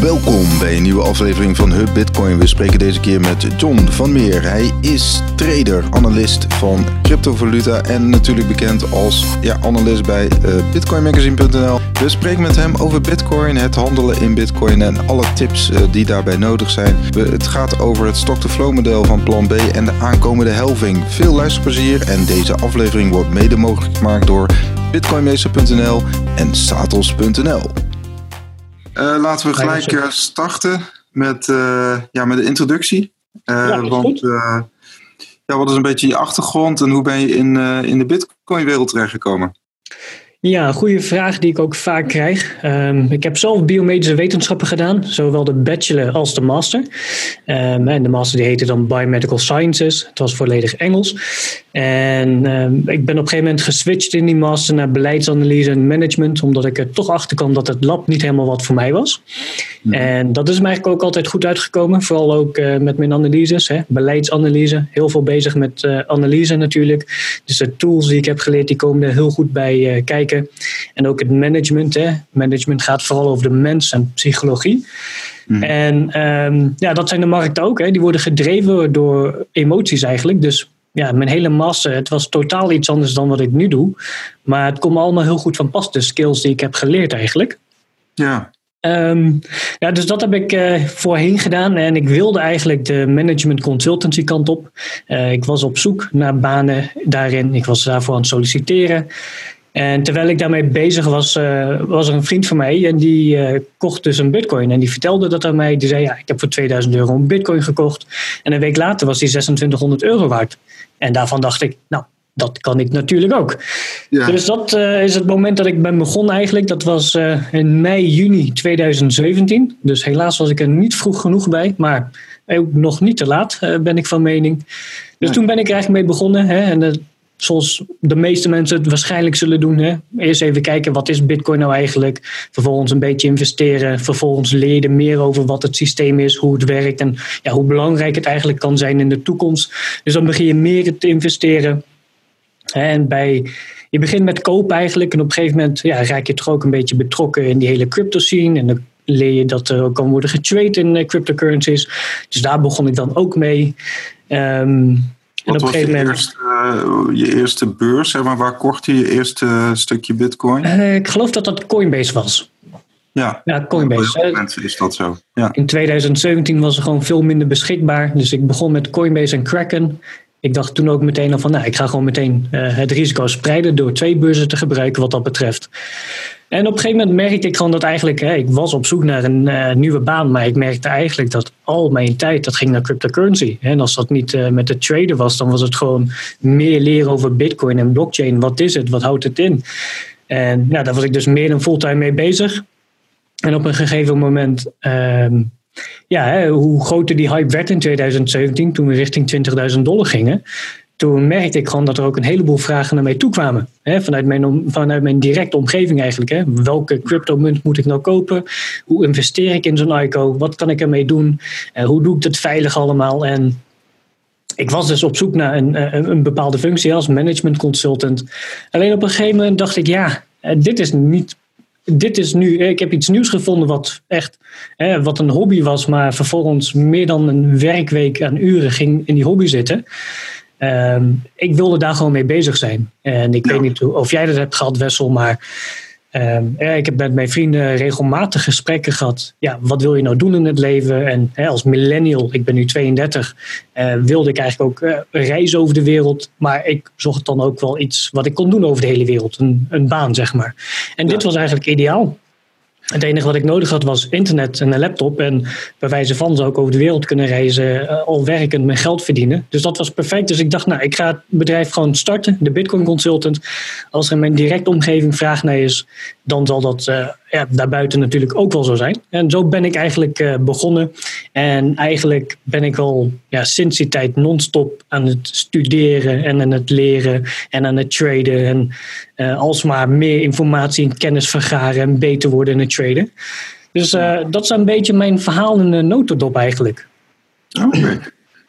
Welkom bij een nieuwe aflevering van Hub Bitcoin. We spreken deze keer met John van Meer. Hij is trader, analist van cryptovaluta en natuurlijk bekend als ja, analist bij uh, bitcoinmagazine.nl. We spreken met hem over bitcoin, het handelen in bitcoin en alle tips uh, die daarbij nodig zijn. We, het gaat over het stock-to-flow model van Plan B en de aankomende helving. Veel luisterplezier en deze aflevering wordt mede mogelijk gemaakt door bitcoinmeester.nl en satos.nl. Uh, laten we gelijk uh, starten met, uh, ja, met de introductie. ja, want ja, wat is een beetje je achtergrond en hoe ben je in, in de Bitcoin-wereld terechtgekomen? Ja, een goede vraag die ik ook vaak krijg. Um, ik heb zelf biomedische wetenschappen gedaan, zowel de bachelor als de master. Um, en de master die heette dan Biomedical Sciences. Het was volledig Engels. En um, ik ben op een gegeven moment geswitcht in die master naar beleidsanalyse en management, omdat ik er toch achter kwam dat het lab niet helemaal wat voor mij was. Mm. En dat is me eigenlijk ook altijd goed uitgekomen, vooral ook uh, met mijn analyses, hè, beleidsanalyse. Heel veel bezig met uh, analyse natuurlijk. Dus de tools die ik heb geleerd, die komen er heel goed bij uh, kijken. En ook het management. Hè. Management gaat vooral over de mens en psychologie. Mm. En um, ja, dat zijn de markten ook. Hè. Die worden gedreven door emoties eigenlijk. Dus ja, mijn hele master, het was totaal iets anders dan wat ik nu doe. Maar het komt allemaal heel goed van pas, de skills die ik heb geleerd eigenlijk. Ja. Um, ja, dus dat heb ik uh, voorheen gedaan en ik wilde eigenlijk de management consultancy kant op. Uh, ik was op zoek naar banen daarin. Ik was daarvoor aan het solliciteren. En terwijl ik daarmee bezig was, uh, was er een vriend van mij en die uh, kocht dus een bitcoin. En die vertelde dat aan mij. Die zei, ja, ik heb voor 2000 euro een bitcoin gekocht. En een week later was die 2600 euro waard. En daarvan dacht ik, nou, dat kan ik natuurlijk ook. Ja. Dus dat uh, is het moment dat ik ben begonnen eigenlijk. Dat was in mei, juni 2017. Dus helaas was ik er niet vroeg genoeg bij. Maar ook nog niet te laat, ben ik van mening. Dus ja. toen ben ik er eigenlijk mee begonnen. Hè, en zoals de meeste mensen het waarschijnlijk zullen doen. Hè? Eerst even kijken wat is Bitcoin nou eigenlijk. Vervolgens een beetje investeren. Vervolgens leren meer over wat het systeem is, hoe het werkt en ja, hoe belangrijk het eigenlijk kan zijn in de toekomst. Dus dan begin je meer te investeren. En bij, je begint met kopen eigenlijk en op een gegeven moment ja, raak je toch ook een beetje betrokken in die hele crypto scene. En dan leer je dat er ook kan worden getrade in cryptocurrencies. Dus daar begon ik dan ook mee. Um, wat was je, moment... eerste, uh, je eerste beurs? Zeg maar, waar kocht je je eerste stukje bitcoin? Uh, ik geloof dat dat Coinbase was. Ja, ja Coinbase. Op mensen is dat zo. Ja. In 2017 was er gewoon veel minder beschikbaar. Dus ik begon met Coinbase en Kraken. Ik dacht toen ook meteen al van, nou, ik ga gewoon meteen uh, het risico spreiden door twee beurzen te gebruiken wat dat betreft. En op een gegeven moment merkte ik gewoon dat eigenlijk, ik was op zoek naar een uh, nieuwe baan, maar ik merkte eigenlijk dat al mijn tijd, dat ging naar cryptocurrency. En als dat niet uh, met de trader was, dan was het gewoon meer leren over bitcoin en blockchain. Wat is het? Wat houdt het in? En nou, daar was ik dus meer dan fulltime mee bezig. En op een gegeven moment, um, ja, hoe groter die hype werd in 2017, toen we richting 20.000 dollar gingen, toen merkte ik gewoon dat er ook een heleboel vragen naar mij toe kwamen. Vanuit, mijn, vanuit mijn directe omgeving eigenlijk. Hè. Welke cryptomunt moet ik nou kopen? Hoe investeer ik in zo'n ICO? Wat kan ik ermee doen? Uh, hoe doe ik het veilig allemaal? En ik was dus op zoek naar een, een, een bepaalde functie als management consultant. Alleen op een gegeven moment dacht ik, ja, dit is niet dit is nu, ik heb iets nieuws gevonden wat echt hè, wat een hobby was, maar vervolgens meer dan een werkweek aan uren ging in die hobby zitten. Um, ik wilde daar gewoon mee bezig zijn. En ik ja. weet niet of jij dat hebt gehad, Wessel, maar um, ja, ik heb met mijn vrienden regelmatig gesprekken gehad. Ja, wat wil je nou doen in het leven? En hè, als millennial, ik ben nu 32, uh, wilde ik eigenlijk ook uh, reizen over de wereld. Maar ik zocht dan ook wel iets wat ik kon doen over de hele wereld. Een, een baan, zeg maar. En ja. dit was eigenlijk ideaal. Het enige wat ik nodig had was internet en een laptop. En bij wijze van zou ik over de wereld kunnen reizen, uh, al werkend mijn geld verdienen. Dus dat was perfect. Dus ik dacht, nou, ik ga het bedrijf gewoon starten, de Bitcoin Consultant. Als er in mijn directe omgeving vraag naar is, dan zal dat uh, ja, daarbuiten natuurlijk ook wel zo zijn. En zo ben ik eigenlijk uh, begonnen. En eigenlijk ben ik al ja, sinds die tijd non-stop aan het studeren en aan het leren en aan het traden. En uh, alsmaar meer informatie en kennis vergaren en beter worden in het traden. Dus dat is een beetje mijn verhaal in een notendop eigenlijk. Oké.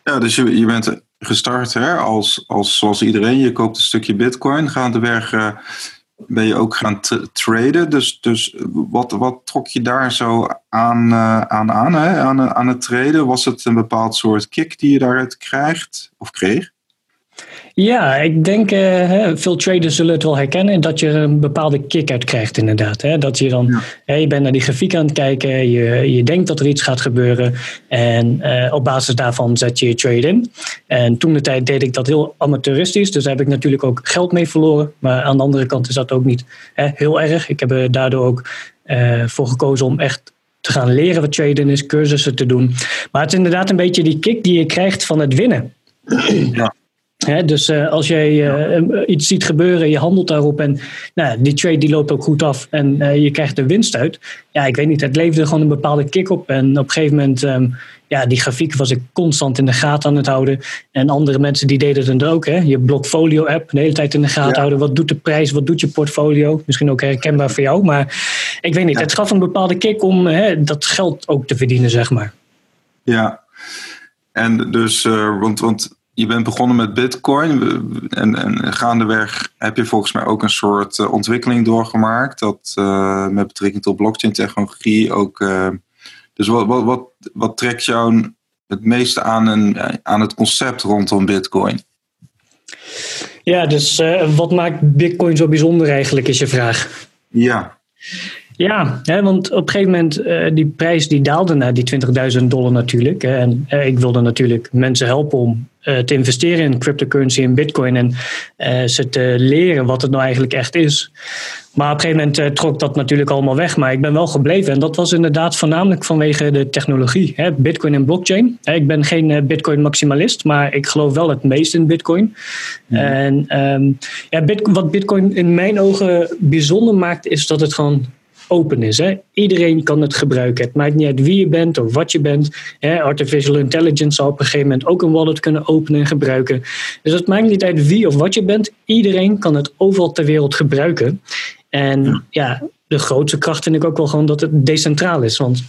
Ja, dus je, je bent gestart hè, als, als zoals iedereen. Je koopt een stukje bitcoin, gaandeweg... Uh ben je ook gaan traden. Dus, dus wat, wat trok je daar zo aan aan, aan, hè? aan, aan het traden? Was het een bepaald soort kick die je daaruit krijgt of kreeg? Ja, ik denk uh, veel traders zullen het wel herkennen dat je een bepaalde kick uit krijgt inderdaad. Hè? Dat je dan, ja. je bent naar die grafiek aan het kijken, je, je denkt dat er iets gaat gebeuren en uh, op basis daarvan zet je je trade in. En toen de tijd deed ik dat heel amateuristisch, dus daar heb ik natuurlijk ook geld mee verloren. Maar aan de andere kant is dat ook niet hè, heel erg. Ik heb er daardoor ook uh, voor gekozen om echt te gaan leren wat traden is, cursussen te doen. Maar het is inderdaad een beetje die kick die je krijgt van het winnen. Ja dus uh, als jij uh, iets ziet gebeuren, je handelt daarop en nou, die trade die loopt ook goed af en uh, je krijgt er winst uit. Ja, ik weet niet, het leverde gewoon een bepaalde kick op. En op een gegeven moment, um, ja, die grafiek was ik constant in de gaten aan het houden. En andere mensen die deden het ook. Hè. Je Blockfolio app, de hele tijd in de gaten houden. Wat doet de prijs, wat doet je portfolio? Misschien ook herkenbaar voor jou, maar ik weet niet. Ja. Het gaf een bepaalde kick om hè, dat geld ook te verdienen, zeg maar. Ja, en dus, want... want je bent begonnen met Bitcoin en, en gaandeweg heb je volgens mij ook een soort uh, ontwikkeling doorgemaakt. Dat uh, met betrekking tot blockchain technologie ook. Uh, dus wat, wat, wat, wat trekt jou het meeste aan, een, aan het concept rondom Bitcoin? Ja, dus wat maakt Bitcoin zo bijzonder eigenlijk, is je vraag. Ja. Ja, hè, want op een gegeven moment, uh, die prijs die daalde naar die 20.000 dollar natuurlijk. Hè, en uh, ik wilde natuurlijk mensen helpen om uh, te investeren in cryptocurrency en bitcoin en ze te leren wat het nou eigenlijk echt is. Maar op een gegeven moment trok dat natuurlijk allemaal weg. Maar ik ben wel gebleven en dat was inderdaad voornamelijk vanwege de technologie. Hè, bitcoin en blockchain. ik ben geen bitcoin maximalist, maar ik geloof wel het meest in bitcoin. Mm. En um, ja, bit, wat bitcoin in mijn ogen bijzonder maakt, is dat het gewoon open is. Hè? Iedereen kan het gebruiken. Het maakt niet uit wie je bent of wat je bent. Hè? Artificial intelligence zal op een gegeven moment ook een wallet kunnen openen en gebruiken. Dus het maakt niet uit wie of wat je bent. Iedereen kan het overal ter wereld gebruiken. En ja, de grootste kracht vind ik ook wel gewoon dat het decentraal is. Want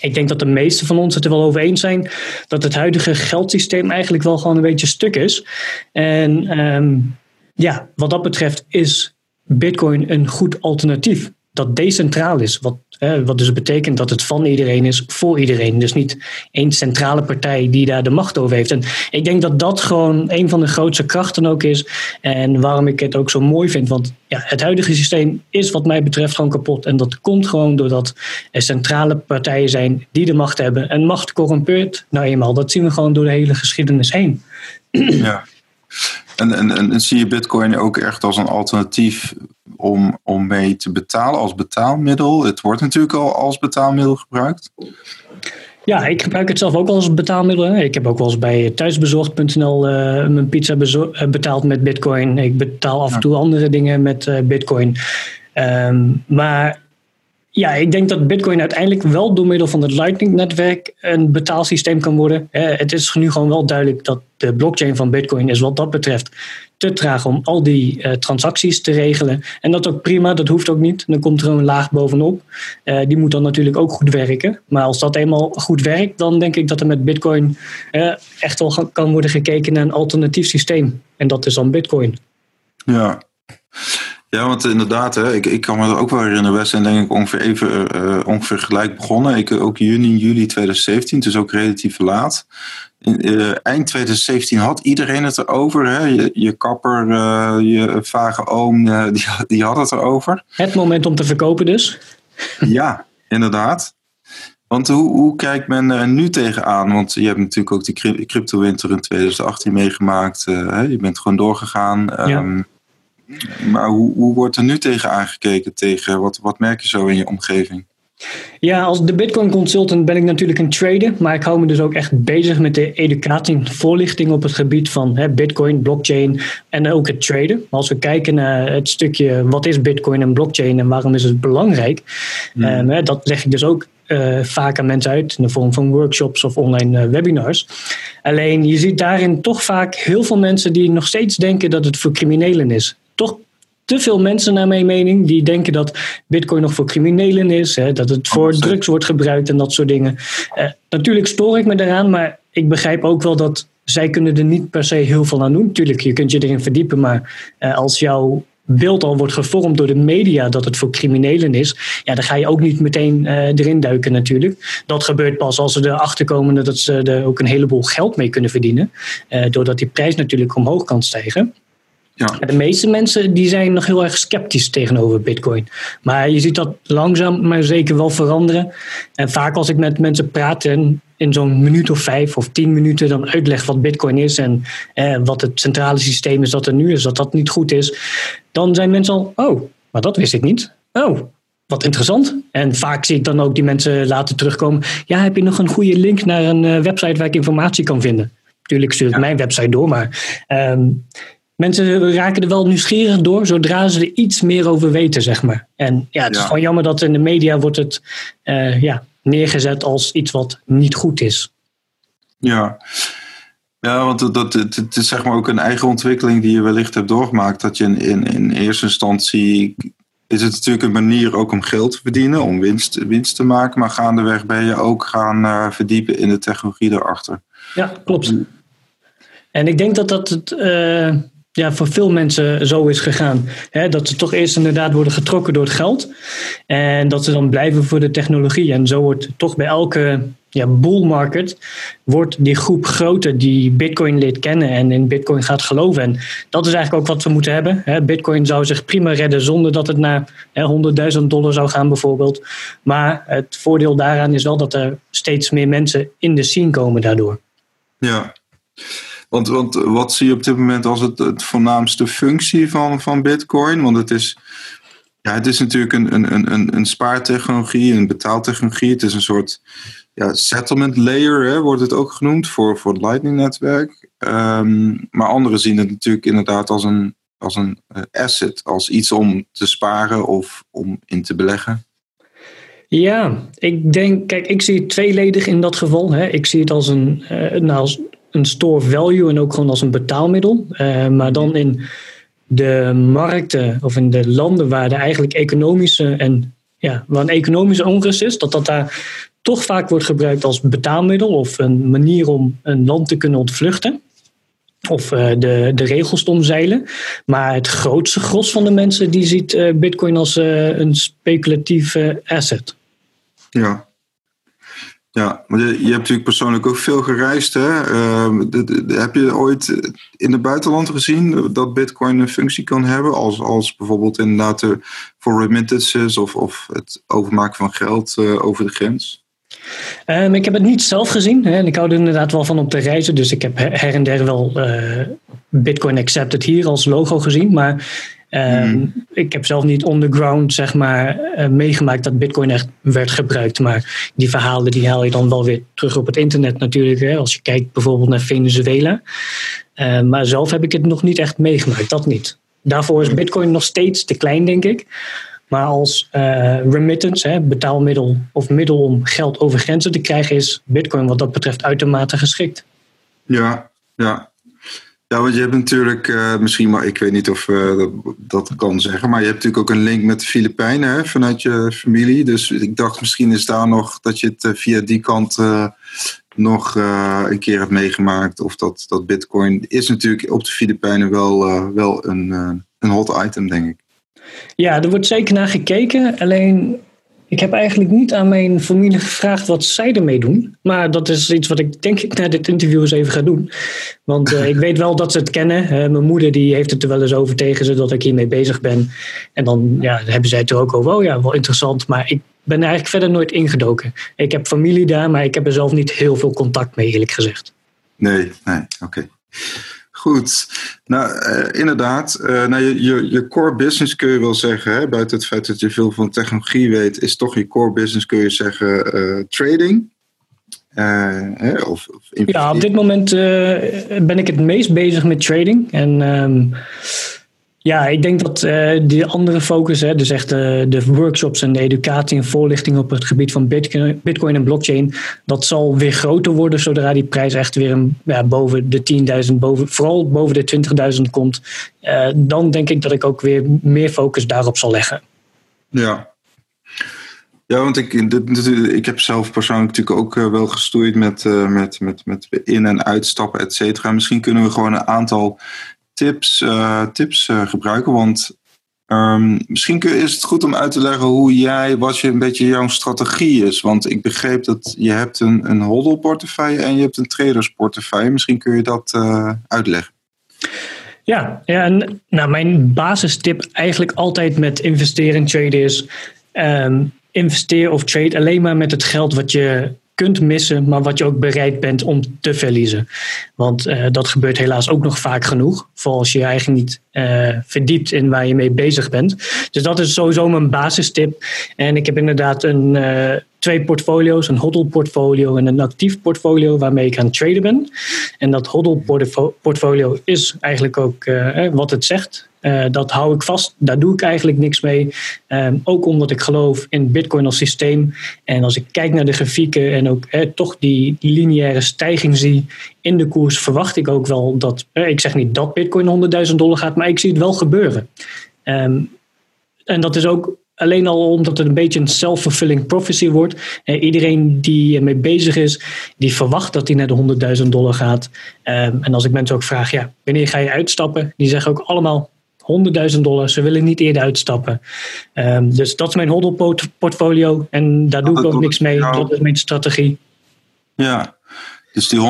ik denk dat de meesten van ons het er wel over eens zijn dat het huidige geldsysteem eigenlijk wel gewoon een beetje stuk is. En um, ja, wat dat betreft is Bitcoin een goed alternatief dat decentraal is. Wat, wat dus betekent dat het van iedereen is, voor iedereen. Dus niet één centrale partij die daar de macht over heeft. En ik denk dat dat gewoon een van de grootste krachten ook is. En waarom ik het ook zo mooi vind. Want ja, het huidige systeem is wat mij betreft gewoon kapot. En dat komt gewoon doordat er centrale partijen zijn die de macht hebben. En macht corrumpeert nou eenmaal. Dat zien we gewoon door de hele geschiedenis heen. Ja. En, en, en zie je Bitcoin ook echt als een alternatief om, om mee te betalen als betaalmiddel? Het wordt natuurlijk al als betaalmiddel gebruikt. Ja, ik gebruik het zelf ook als betaalmiddel. Ik heb ook wel eens bij thuisbezorgd.nl uh, eh, mijn pizza eh, betaald met Bitcoin. Ik betaal af en toe andere dingen met uh, Bitcoin. Um, maar ja, ik denk dat Bitcoin uiteindelijk wel door middel van het Lightning-netwerk een betaalsysteem kan worden. Het is nu gewoon wel duidelijk dat de blockchain van Bitcoin is wat dat betreft te traag om al die uh, transacties te regelen. En dat ook prima, dat hoeft ook niet. Dan komt er een laag bovenop. Uh, die moet dan natuurlijk ook goed werken. Maar als dat eenmaal goed werkt, dan denk ik dat er met Bitcoin echt wel kan worden gekeken naar een alternatief systeem. En dat is dan Bitcoin. Ja. Ja, want inderdaad, hè, ik, ik kan me er ook wel herinneren. We zijn denk ik ongeveer even uh, ongeveer gelijk begonnen. Ik ook juni, juli 2017, dus ook relatief laat. In, uh, eind 2017 had iedereen het erover. Hè? Je, je kapper, uh, je vage oom, die, die had het erover. Het moment om te verkopen dus. ja, inderdaad. Want hoe, hoe kijkt men er nu tegenaan? Want je hebt natuurlijk ook die crypto-winter in 2018 meegemaakt. Hè? Je bent gewoon doorgegaan. Ja. Um, maar hoe, hoe wordt er nu tegen aangekeken? Tegen, wat, wat merk je zo in je omgeving? Ja, als de Bitcoin consultant ben ik natuurlijk een trader, maar ik hou me dus ook echt bezig met de educatie en voorlichting op het gebied van hè, Bitcoin, blockchain en ook het traden. Als we kijken naar het stukje wat is Bitcoin en blockchain en waarom is het belangrijk, hmm. um, dat leg ik dus ook uh, vaak aan mensen uit in de vorm van workshops of online uh, webinars. Alleen je ziet daarin toch vaak heel veel mensen die nog steeds denken dat het voor criminelen is toch te veel mensen, naar mijn mening, die denken dat Bitcoin nog voor criminelen is, hè, dat het voor drugs wordt gebruikt en dat soort dingen. Uh, natuurlijk stoor ik me daaraan, maar ik begrijp ook wel dat zij kunnen er niet per se heel veel aan doen. Tuurlijk, je kunt je erin verdiepen, maar uh, als jouw beeld al wordt gevormd door de media dat het voor criminelen is, ja, dan ga je ook niet meteen uh, erin duiken natuurlijk. Dat gebeurt pas als ze erachter komen dat ze er ook een heleboel geld mee kunnen verdienen, doordat die prijs natuurlijk omhoog kan stijgen. Ja. De meeste mensen die zijn nog heel erg sceptisch tegenover Bitcoin. Maar je ziet dat langzaam maar zeker wel veranderen. En vaak als ik met mensen praat en in zo'n minuut of vijf of tien minuten dan uitleg wat Bitcoin is en eh, wat het centrale systeem is dat er nu is, dat dat niet goed is, dan zijn mensen al, oh, maar dat wist ik niet. Oh, wat interessant. En vaak zie ik dan ook die mensen laten terugkomen. Ja, heb je nog een goede link naar een uh, website waar ik informatie kan vinden? Tuurlijk stuur ik mijn website door, maar um, mensen raken er wel nieuwsgierig door zodra ze er iets meer over weten, zeg maar. En ja, het is gewoon jammer dat in de media wordt het uh, ja, neergezet als iets wat niet goed is. Ja, ja want dat, het, het is zeg maar ook een eigen ontwikkeling die je wellicht hebt doorgemaakt. Dat je in, in, in eerste instantie is het natuurlijk een manier ook om geld te verdienen, om winst, winst te maken. Maar gaandeweg ben je ook gaan uh, verdiepen in de technologie daarachter. Ja, klopt. En ik denk dat dat het, uh, ja, voor veel mensen zo is gegaan. Dat ze toch eerst inderdaad worden getrokken door het geld. En dat ze dan blijven voor de technologie. En zo wordt toch bij elke ja, bull market wordt die groep groter die Bitcoin leert kennen en in Bitcoin gaat geloven. En dat is eigenlijk ook wat we moeten hebben. Bitcoin zou zich prima redden zonder dat het naar 100.000 dollar zou gaan bijvoorbeeld. Maar het voordeel daaraan is wel dat er steeds meer mensen in de scene komen daardoor. Ja. Want, wat zie je op dit moment als het, het voornaamste functie van, van Bitcoin? Want het is, ja, het is natuurlijk een, een, een, een spaartechnologie, een betaaltechnologie. Het is een soort ja, settlement layer, hè, wordt het ook genoemd, voor, voor het Lightning-netwerk. Um, maar anderen zien het natuurlijk inderdaad als een, als een uh, asset, als iets om te sparen of om in te beleggen. Ja, ik denk, kijk, ik zie het tweeledig in dat geval. Hè. Ik zie het als een, uh, als een store value en ook gewoon als een betaalmiddel. Uh, maar dan in de markten of in de landen waar er eigenlijk economische en ja, waar een economische onrust is, dat dat daar toch vaak wordt gebruikt als betaalmiddel of een manier om een land te kunnen ontvluchten. Of uh, de, de regels te omzeilen. Maar het grootste gros van de mensen die ziet uh, Bitcoin als een speculatief asset. Ja, ja, maar je, hebt natuurlijk persoonlijk ook veel gereisd. Hè? De, heb je ooit in het buitenland gezien dat Bitcoin een functie kan hebben? Als, als bijvoorbeeld inderdaad voor remittances of, of het overmaken van geld uh, over de grens? Um, ik heb het niet zelf gezien. Hè, ik hou er inderdaad wel van om te reizen. Dus ik heb her en der wel uh, Bitcoin Accepted hier als logo gezien. Maar Um, Ik heb zelf niet on the ground zeg maar, uh, meegemaakt dat Bitcoin echt werd gebruikt. Maar die verhalen die haal je dan wel weer terug op het internet natuurlijk. Hè, als je kijkt bijvoorbeeld naar Venezuela. Uh, maar zelf heb ik het nog niet echt meegemaakt, dat niet. Daarvoor is Bitcoin nog steeds te klein, denk ik. Maar als uh, remittance, hè, betaalmiddel of middel om geld over grenzen te krijgen, is Bitcoin wat dat betreft uitermate geschikt. Ja, ja. Ja, want je hebt natuurlijk, uh, misschien, maar ik weet niet of uh, dat, kan zeggen, maar je hebt natuurlijk ook een link met de Filipijnen hè, vanuit je familie. Dus ik dacht misschien is daar nog dat je het uh, via die kant nog een keer hebt meegemaakt. Of dat, dat Bitcoin is natuurlijk op de Filipijnen wel, wel een, een hot item, denk ik. Ja, er wordt zeker naar gekeken. Alleen ik heb eigenlijk niet aan mijn familie gevraagd wat zij ermee doen. Maar dat is iets wat ik denk ik na dit interview eens even ga doen. Want uh, ik weet wel dat ze het kennen. Mijn moeder die heeft het er wel eens over tegen ze dat ik hiermee bezig ben. En dan ja, hebben zij het er ook over. Oh ja, wel interessant. Maar ik ben eigenlijk verder nooit ingedoken. Ik heb familie daar, maar ik heb er zelf niet heel veel contact mee, eerlijk gezegd. Nee, nee, oké. Goed, nou uh, inderdaad, uh, nou, je, je, je, core business kun je wel zeggen, hè, buiten het feit dat je veel van technologie weet, is toch je core business kun je zeggen uh, trading. Hè, of, of ja, op dit moment ben ik het meest bezig met trading. En um, ja, ik denk dat uh, die andere focus, hè, dus echt de, de workshops en de educatie en voorlichting op het gebied van Bitcoin, Bitcoin en blockchain, dat zal weer groter worden zodra die prijs echt weer een, ja, boven de 10.000, boven, vooral boven de 20.000 komt. Uh, dan denk ik dat ik ook weer meer focus daarop zal leggen. Ja. Ja, want ik, ik heb zelf persoonlijk natuurlijk ook wel gestoeid met, met, met, met in- en uitstappen, et cetera. Misschien kunnen we gewoon een aantal tips, uh, tips uh, gebruiken. Want Um, misschien kun, is het goed om uit te leggen hoe jij, wat je een beetje jouw strategie is. Want ik begreep dat je hebt een, een hodl portefeuille en je hebt een traders portefeuille. Misschien kun je dat uh, uitleggen. Ja, ja en, nou, mijn basistip eigenlijk altijd met investeren en traden is... Um, investeer of trade alleen maar met het geld wat je kunt missen, maar wat je ook bereid bent om te verliezen. Want uh, dat gebeurt helaas ook nog vaak genoeg, voor als je je eigenlijk niet uh, verdiept in waar je mee bezig bent. Dus dat is sowieso mijn basistip. En ik heb inderdaad een, uh, twee portfolio's, een hodl portfolio en een actief portfolio waarmee ik aan traden ben. En dat hodl portfolio is eigenlijk ook wat het zegt. Uh, dat hou ik vast, daar doe ik eigenlijk niks mee. Um, ook omdat ik geloof in Bitcoin als systeem. En als ik kijk naar de grafieken en ook eh, toch die, die, lineaire stijging zie in de koers, verwacht ik ook wel dat, eh, ik zeg niet dat Bitcoin 100.000 dollar gaat, maar ik zie het wel gebeuren. Um, en dat is ook alleen al omdat het een beetje een self-fulfilling prophecy wordt. Eh, iedereen die ermee bezig is, die verwacht dat hij naar de 100.000 dollar gaat. Um, en als ik mensen ook vraag, ja, wanneer ga je uitstappen? Die zeggen ook allemaal 100.000 dollar. Ze willen niet eerder uitstappen. Um, dus dat is mijn hodl portfolio. En daar doe ik ook niks mee. Dat is mijn strategie. Ja, dus die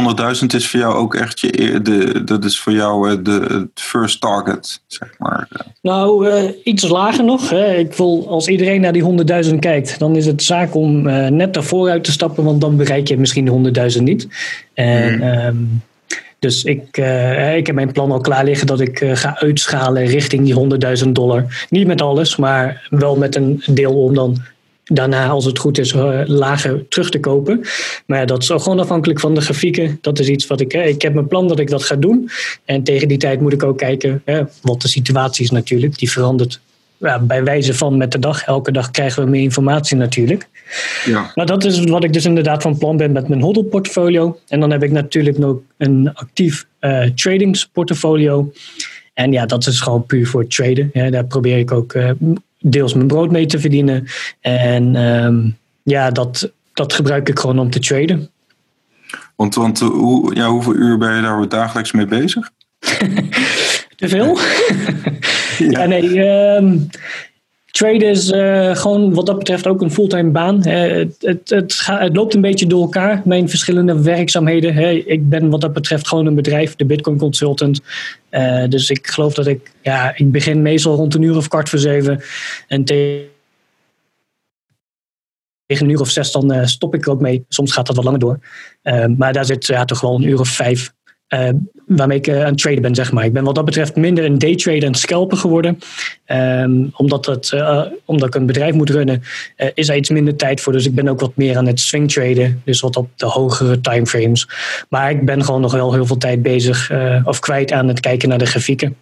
100.000 is voor jou ook echt je, de, dat is voor jou eh, de, het first target, zeg maar. Nou, uh, iets lager nog. Hè. Ik wil, als iedereen naar die 100.000 kijkt, dan is het zaak om uh, net daarvoor uit te stappen, want dan bereik je misschien de 100.000 niet. En um, dus ik, uh, ik heb mijn plan al klaar liggen dat ik uh, ga uitschalen richting die 100.000 dollar. Niet met alles, maar wel met een deel om dan daarna, als het goed is, lager terug te kopen. Maar ja, dat is ook gewoon afhankelijk van de grafieken. Dat is iets wat ik. ik heb mijn plan dat ik dat ga doen. En tegen die tijd moet ik ook kijken wat de situatie is natuurlijk. Die verandert ja, bij wijze van met de dag. Elke dag krijgen we meer informatie natuurlijk. Ja. Maar dat is wat ik dus inderdaad van plan ben met mijn hodl portfolio. En dan heb ik natuurlijk nog een actief uh, tradingsportfolio. En ja, dat is gewoon puur voor traden. Ja, daar probeer ik ook uh, deels mijn brood mee te verdienen. En um, ja, dat, dat gebruik ik gewoon om te traden. Want, want hoe, ja, hoeveel uur ben je daar dagelijks mee bezig? te veel? ja. nee. Um, Traden is uh, gewoon wat dat betreft ook een fulltime baan. het, het, het, het, loopt een beetje door elkaar, mijn verschillende werkzaamheden. ik ben wat dat betreft gewoon een bedrijf, de Bitcoin Consultant. Uh, dus ik geloof dat ik, ja, ik begin meestal rond een uur of kwart voor zeven. En tegen een uur of zes dan stop ik er ook mee. Soms gaat dat wat langer door. maar daar zit ja, toch wel een uur of vijf uh, waarmee ik uh, aan het traden ben, zeg maar. Ik ben wat dat betreft minder een daytrader en scalper geworden. Um, omdat, het, uh, omdat ik een bedrijf moet runnen, is er iets minder tijd voor. Dus ik ben ook wat meer aan het swing traden. Dus wat op de hogere timeframes. Maar ik ben gewoon nog wel heel veel tijd bezig of kwijt aan het kijken naar de grafieken.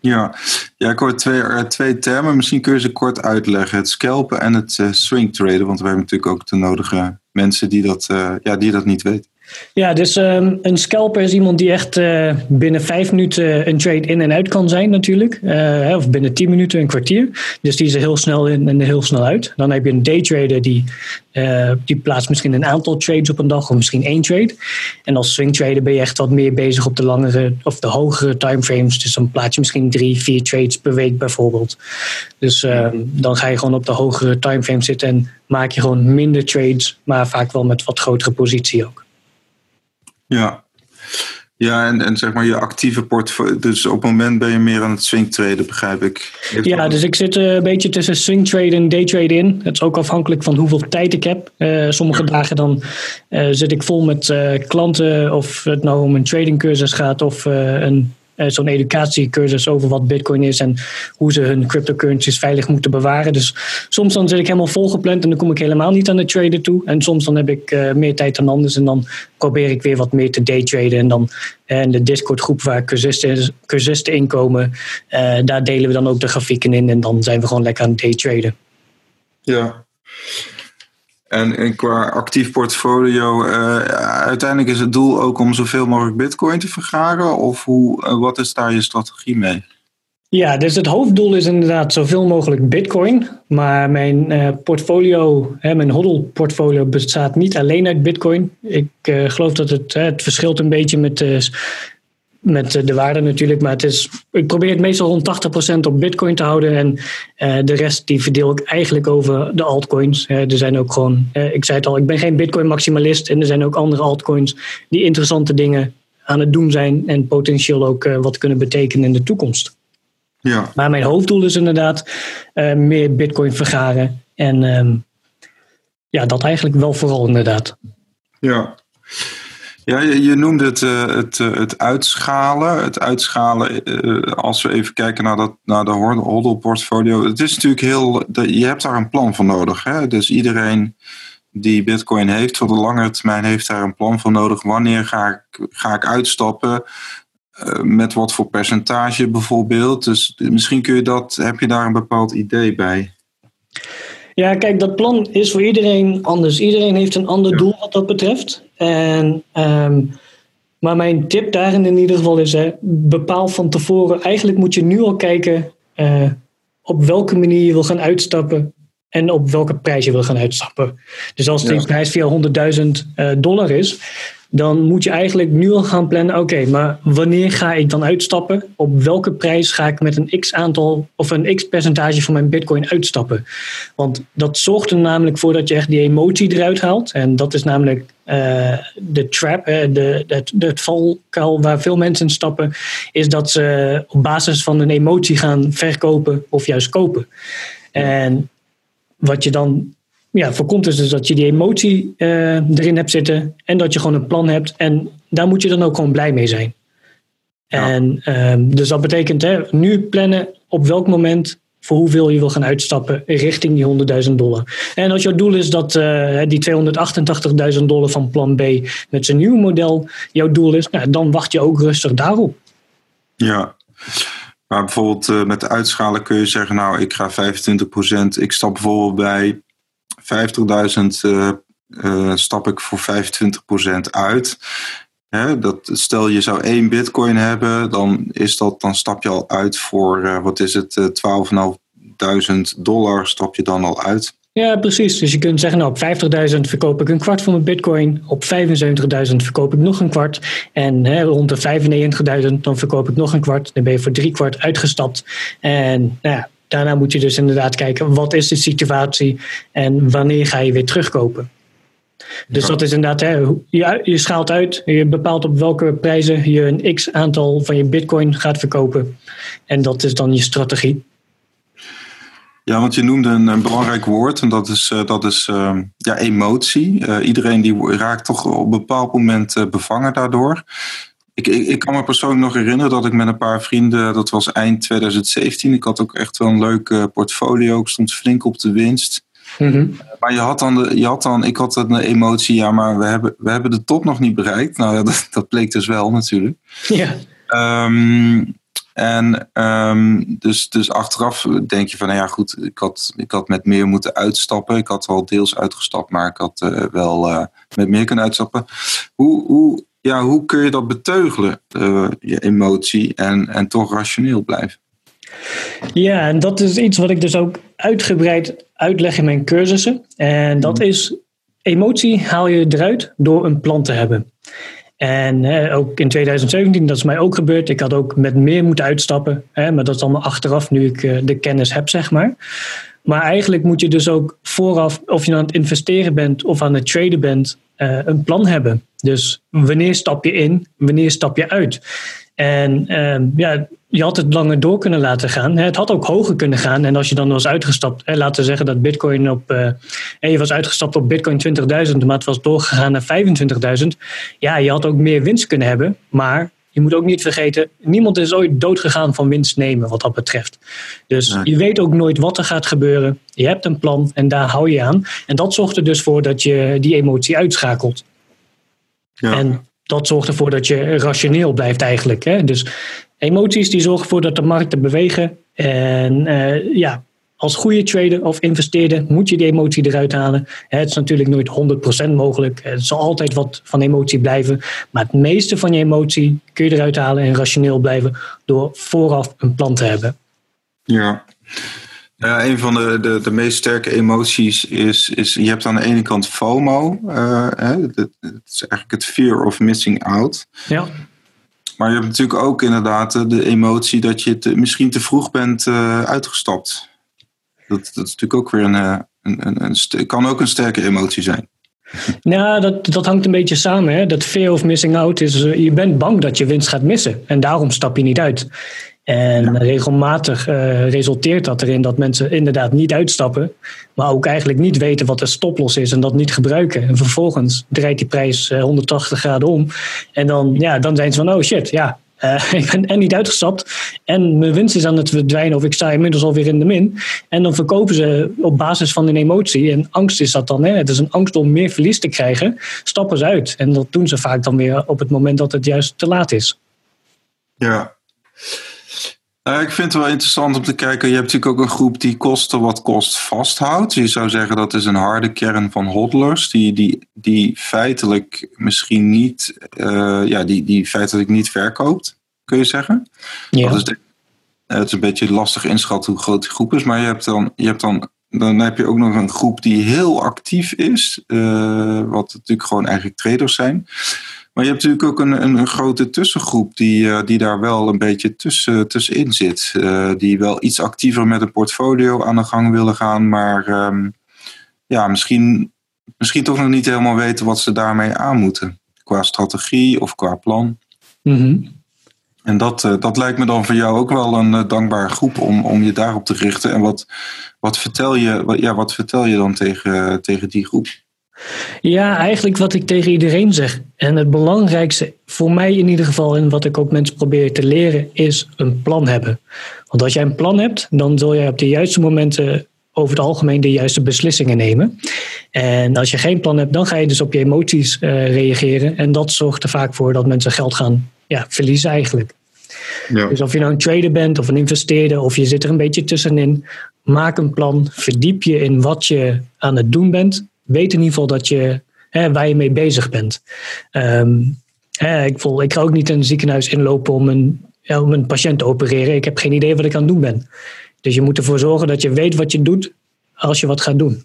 Ja, ja ik hoor twee, twee termen. Misschien kun je ze kort uitleggen. Het scalpen en het swing traden. Want we hebben natuurlijk ook de nodige mensen die dat, ja, die dat niet weten. Ja, dus um, een scalper is iemand die echt uh, binnen vijf minuten een trade in en uit kan zijn natuurlijk. Uh, of binnen tien minuten, een kwartier. Dus die is er heel snel in en heel snel uit. Dan heb je een daytrader die, die plaatst misschien een aantal trades op een dag of misschien één trade. En als swing trader ben je echt wat meer bezig op de langere of de hogere timeframes. Dus dan plaats je misschien drie, vier trades per week bijvoorbeeld. Dus ehm, dan ga je gewoon op de hogere timeframes zitten en maak je gewoon minder trades, maar vaak wel met wat grotere positie ook. Ja, ja, en, en zeg maar je actieve portfolio. Dus op het moment ben je meer aan het swing traden, begrijp ik. ja, dus ik zit een beetje tussen swing trade en day trade in. Het is ook afhankelijk van hoeveel tijd ik heb. Uh, sommige dagen dan uh, zit ik vol met klanten, of het nou om een trading cursus gaat of een zo'n educatiecursus over wat Bitcoin is en hoe ze hun cryptocurrencies veilig moeten bewaren. Dus soms dan zit ik helemaal volgepland en dan kom ik helemaal niet aan de traden toe. En soms dan heb ik uh, meer tijd dan anders en dan probeer ik weer wat meer te daytraden. En dan uh, in de Discord groep waar cursisten, cursisten in komen, daar delen we dan ook de grafieken in en dan zijn we gewoon lekker aan het daytraden. Ja, en, qua actief portfolio, uh, uiteindelijk is het doel ook om zoveel mogelijk bitcoin te vergaren? Of hoe, uh, wat is daar je strategie mee? Ja, dus het hoofddoel is inderdaad zoveel mogelijk bitcoin. Maar mijn uh, portfolio, hè, mijn hodl portfolio bestaat niet alleen uit bitcoin. Ik geloof dat het, het verschilt een beetje met met de waarde natuurlijk. Maar het is, ik probeer het meestal rond 80% op Bitcoin te houden. En uh, de rest die verdeel ik eigenlijk over de altcoins. Uh, er zijn ook gewoon, uh, ik zei het al, ik ben geen Bitcoin maximalist. En er zijn ook andere altcoins die interessante dingen aan het doen zijn. En potentieel ook wat kunnen betekenen in de toekomst. Ja. Maar mijn hoofddoel is inderdaad meer Bitcoin vergaren. En um, ja, dat eigenlijk wel vooral inderdaad. Ja, ja, je, je noemde het, uh, het, uh, het uitschalen. Het uitschalen, uh, als we even kijken naar, dat, naar de hodl portfolio. Het is natuurlijk heel, de, je hebt daar een plan voor nodig. Hè? Dus iedereen die bitcoin heeft, voor de lange termijn heeft daar een plan voor nodig. Wanneer ga ik, ga ik uitstappen? met wat voor percentage bijvoorbeeld? Dus misschien kun je dat, heb je daar een bepaald idee bij? Ja, kijk, dat plan is voor iedereen anders. Iedereen heeft een ander doel wat dat betreft. En, um, maar mijn tip daarin in ieder geval is: hè, bepaal van tevoren. Eigenlijk moet je nu al kijken uh, op welke manier je wil gaan uitstappen en op welke prijs je wil gaan uitstappen. Dus als die ja. prijs via 100.000 uh, dollar is, dan moet je eigenlijk nu al gaan plannen: oké, maar wanneer ga ik dan uitstappen? Op welke prijs ga ik met een x aantal of een x percentage van mijn Bitcoin uitstappen? Want dat zorgt er namelijk voor dat je echt die emotie eruit haalt. En dat is namelijk uh, de trap, de, de, de, het valkuil waar veel mensen in stappen, is dat ze op basis van een emotie gaan verkopen of juist kopen. En wat je dan ja, voorkomt dus dat je die emotie uh, erin hebt zitten en dat je gewoon een plan hebt. En daar moet je dan ook gewoon blij mee zijn. Ja. En um, dus dat betekent hè, nu plannen op welk moment voor hoeveel je wil gaan uitstappen richting die 100.000 dollar. En als jouw doel is dat uh, die 288.000 dollar van plan B met zijn nieuwe model jouw doel is, nou, dan wacht je ook rustig daarop. Ja, maar bijvoorbeeld uh, met de uitschalen kun je zeggen, nou ik ga 25%, ik stap bijvoorbeeld bij 50.000 uh, uh, stap ik voor 25% uit. Dat, stel je zou één bitcoin hebben, dan, is dat, dan stap je al uit voor, uh, wat is het, uh, 12.500 dollar stap je dan al uit. Ja, precies. Dus je kunt zeggen, nou, op 50.000 verkoop ik een kwart van mijn bitcoin. Op 75.000 verkoop ik nog een kwart. En hè, rond de 95.000 dan verkoop ik nog een kwart. Dan ben je voor drie kwart uitgestapt. En nou ja, daarna moet je dus inderdaad kijken, wat is de situatie en wanneer ga je weer terugkopen. Dus ja. dat is inderdaad, hè, je, je schaalt uit, je bepaalt op welke prijzen je een x aantal van je bitcoin gaat verkopen. En dat is dan je strategie. Ja, want je noemde een, een belangrijk woord en dat is, uh, dat is uh, ja, emotie. Uh, iedereen die raakt toch op een bepaald moment uh, bevangen daardoor. Ik, ik, ik, kan me persoonlijk nog herinneren dat ik met een paar vrienden, dat was eind 2017, ik had ook echt wel een leuk portfolio, ik stond flink op de winst. Mm -hmm. Maar je had, dan de, je had dan, ik had de emotie, ja, maar we hebben, we hebben de top nog niet bereikt. Nou ja, dat, dat bleek dus wel natuurlijk. Ja. Um, en um, dus, dus achteraf denk je van, nou ja goed, ik had, ik had met meer moeten uitstappen. Ik had wel deels uitgestapt, maar ik had uh, wel uh, met meer kunnen uitstappen. Hoe, hoe, ja, hoe kun je dat beteugelen, uh, je emotie, en, en toch rationeel blijven? Ja, en dat is iets wat ik dus ook uitgebreid uitleg in mijn cursussen. En dat mm. is, emotie haal je eruit door een plan te hebben. En hè, ook in 2017, dat is mij ook gebeurd. Ik had ook met meer moeten uitstappen. Hè, maar dat is allemaal achteraf, nu ik uh, de kennis heb, zeg maar. Maar eigenlijk moet je dus ook vooraf, of je nou aan het investeren bent of aan het traden bent, uh, een plan hebben. Dus wanneer stap je in, wanneer stap je uit? En uh, ja, je had het langer door kunnen laten gaan. Het had ook hoger kunnen gaan. En als je dan was uitgestapt, laten we zeggen dat Bitcoin op. Uh, je was uitgestapt op Bitcoin 20.000, maar het was doorgegaan naar 25.000. Ja, je had ook meer winst kunnen hebben. Maar je moet ook niet vergeten, niemand is ooit doodgegaan van winst nemen wat dat betreft. Dus nee. je weet ook nooit wat er gaat gebeuren. Je hebt een plan en daar hou je aan. En dat zorgt er dus voor dat je die emotie uitschakelt. Ja. En dat zorgt ervoor dat je rationeel blijft eigenlijk. Hè? Dus emoties die zorgen ervoor dat de markten bewegen. En uh, ja, als goede trader of investeerder moet je die emotie eruit halen. Het is natuurlijk nooit 100% mogelijk. Er zal altijd wat van emotie blijven. Maar het meeste van je emotie kun je eruit halen en rationeel blijven door vooraf een plan te hebben. Ja. Ja, een van de, de, de meest sterke emoties is, is, je hebt aan de ene kant FOMO, uh, hè, is eigenlijk het fear of missing out. Ja. Maar je hebt natuurlijk ook inderdaad de emotie dat je te, misschien te vroeg bent uitgestapt. Dat, dat is natuurlijk ook weer een, een, een, een, kan ook een sterke emotie zijn. Nou, dat, dat hangt een beetje samen. Hè? Dat fear of missing out is, je bent bang dat je winst gaat missen. En daarom stap je niet uit. En regelmatig uh, resulteert dat erin dat mensen inderdaad niet uitstappen, maar ook eigenlijk niet weten wat de stoploss is en dat niet gebruiken. En vervolgens draait die prijs 180 eh, graden om. En dan, ja, dan zijn ze van, oh shit, ja, uh, ik ben en niet uitgestapt en mijn winst is aan het verdwijnen of ik sta inmiddels alweer in de min. En dan verkopen ze op basis van een emotie, en angst is dat dan, hè? het is een angst om meer verlies te krijgen, stappen ze uit. En dat doen ze vaak dan weer op het moment dat het juist te laat is. Ja, uh, ik vind het wel interessant om te kijken. Je hebt natuurlijk ook een groep die kosten wat kost vasthoudt. Je zou zeggen dat is een harde kern van hodlers. Die, die, die feitelijk misschien niet, uh, ja, die, die feitelijk niet verkoopt, kun je zeggen. Ja. Dat is de, het is een beetje lastig inschatten hoe groot die groep is. Maar je hebt dan, je hebt dan, dan heb je ook nog een groep die heel actief is. Wat natuurlijk gewoon eigenlijk traders zijn. Maar je hebt natuurlijk ook een, een, grote tussengroep die, uh, die daar wel een beetje tussen, tussenin zit. Uh, die wel iets actiever met een portfolio aan de gang willen gaan, maar um, ja, misschien, misschien toch nog niet helemaal weten wat ze daarmee aan moeten. Qua strategie of qua plan. Mm -hmm. En dat, uh, dat lijkt me dan voor jou ook wel een dankbare groep om, om je daarop te richten. En wat, wat, vertel, je, wat, ja, wat vertel je dan tegen, tegen die groep? Ja, eigenlijk wat ik tegen iedereen zeg. En het belangrijkste, voor mij in ieder geval, en wat ik ook mensen probeer te leren, is een plan hebben. Want als jij een plan hebt, dan zul jij op de juiste momenten over het algemeen de juiste beslissingen nemen. En als je geen plan hebt, dan ga je dus op je emoties uh, reageren. En dat zorgt er vaak voor dat mensen geld gaan ja, verliezen eigenlijk. Ja. Dus of je nou een trader bent of een investeerder of je zit er een beetje tussenin, maak een plan, verdiep je in wat je aan het doen bent weet in ieder geval dat je, hè, waar je mee bezig bent. Um, hè, ik, voel, ik ga ook niet in een ziekenhuis inlopen om een, om een patiënt te opereren. Ik heb geen idee wat ik aan het doen ben. Dus je moet ervoor zorgen dat je weet wat je doet als je wat gaat doen.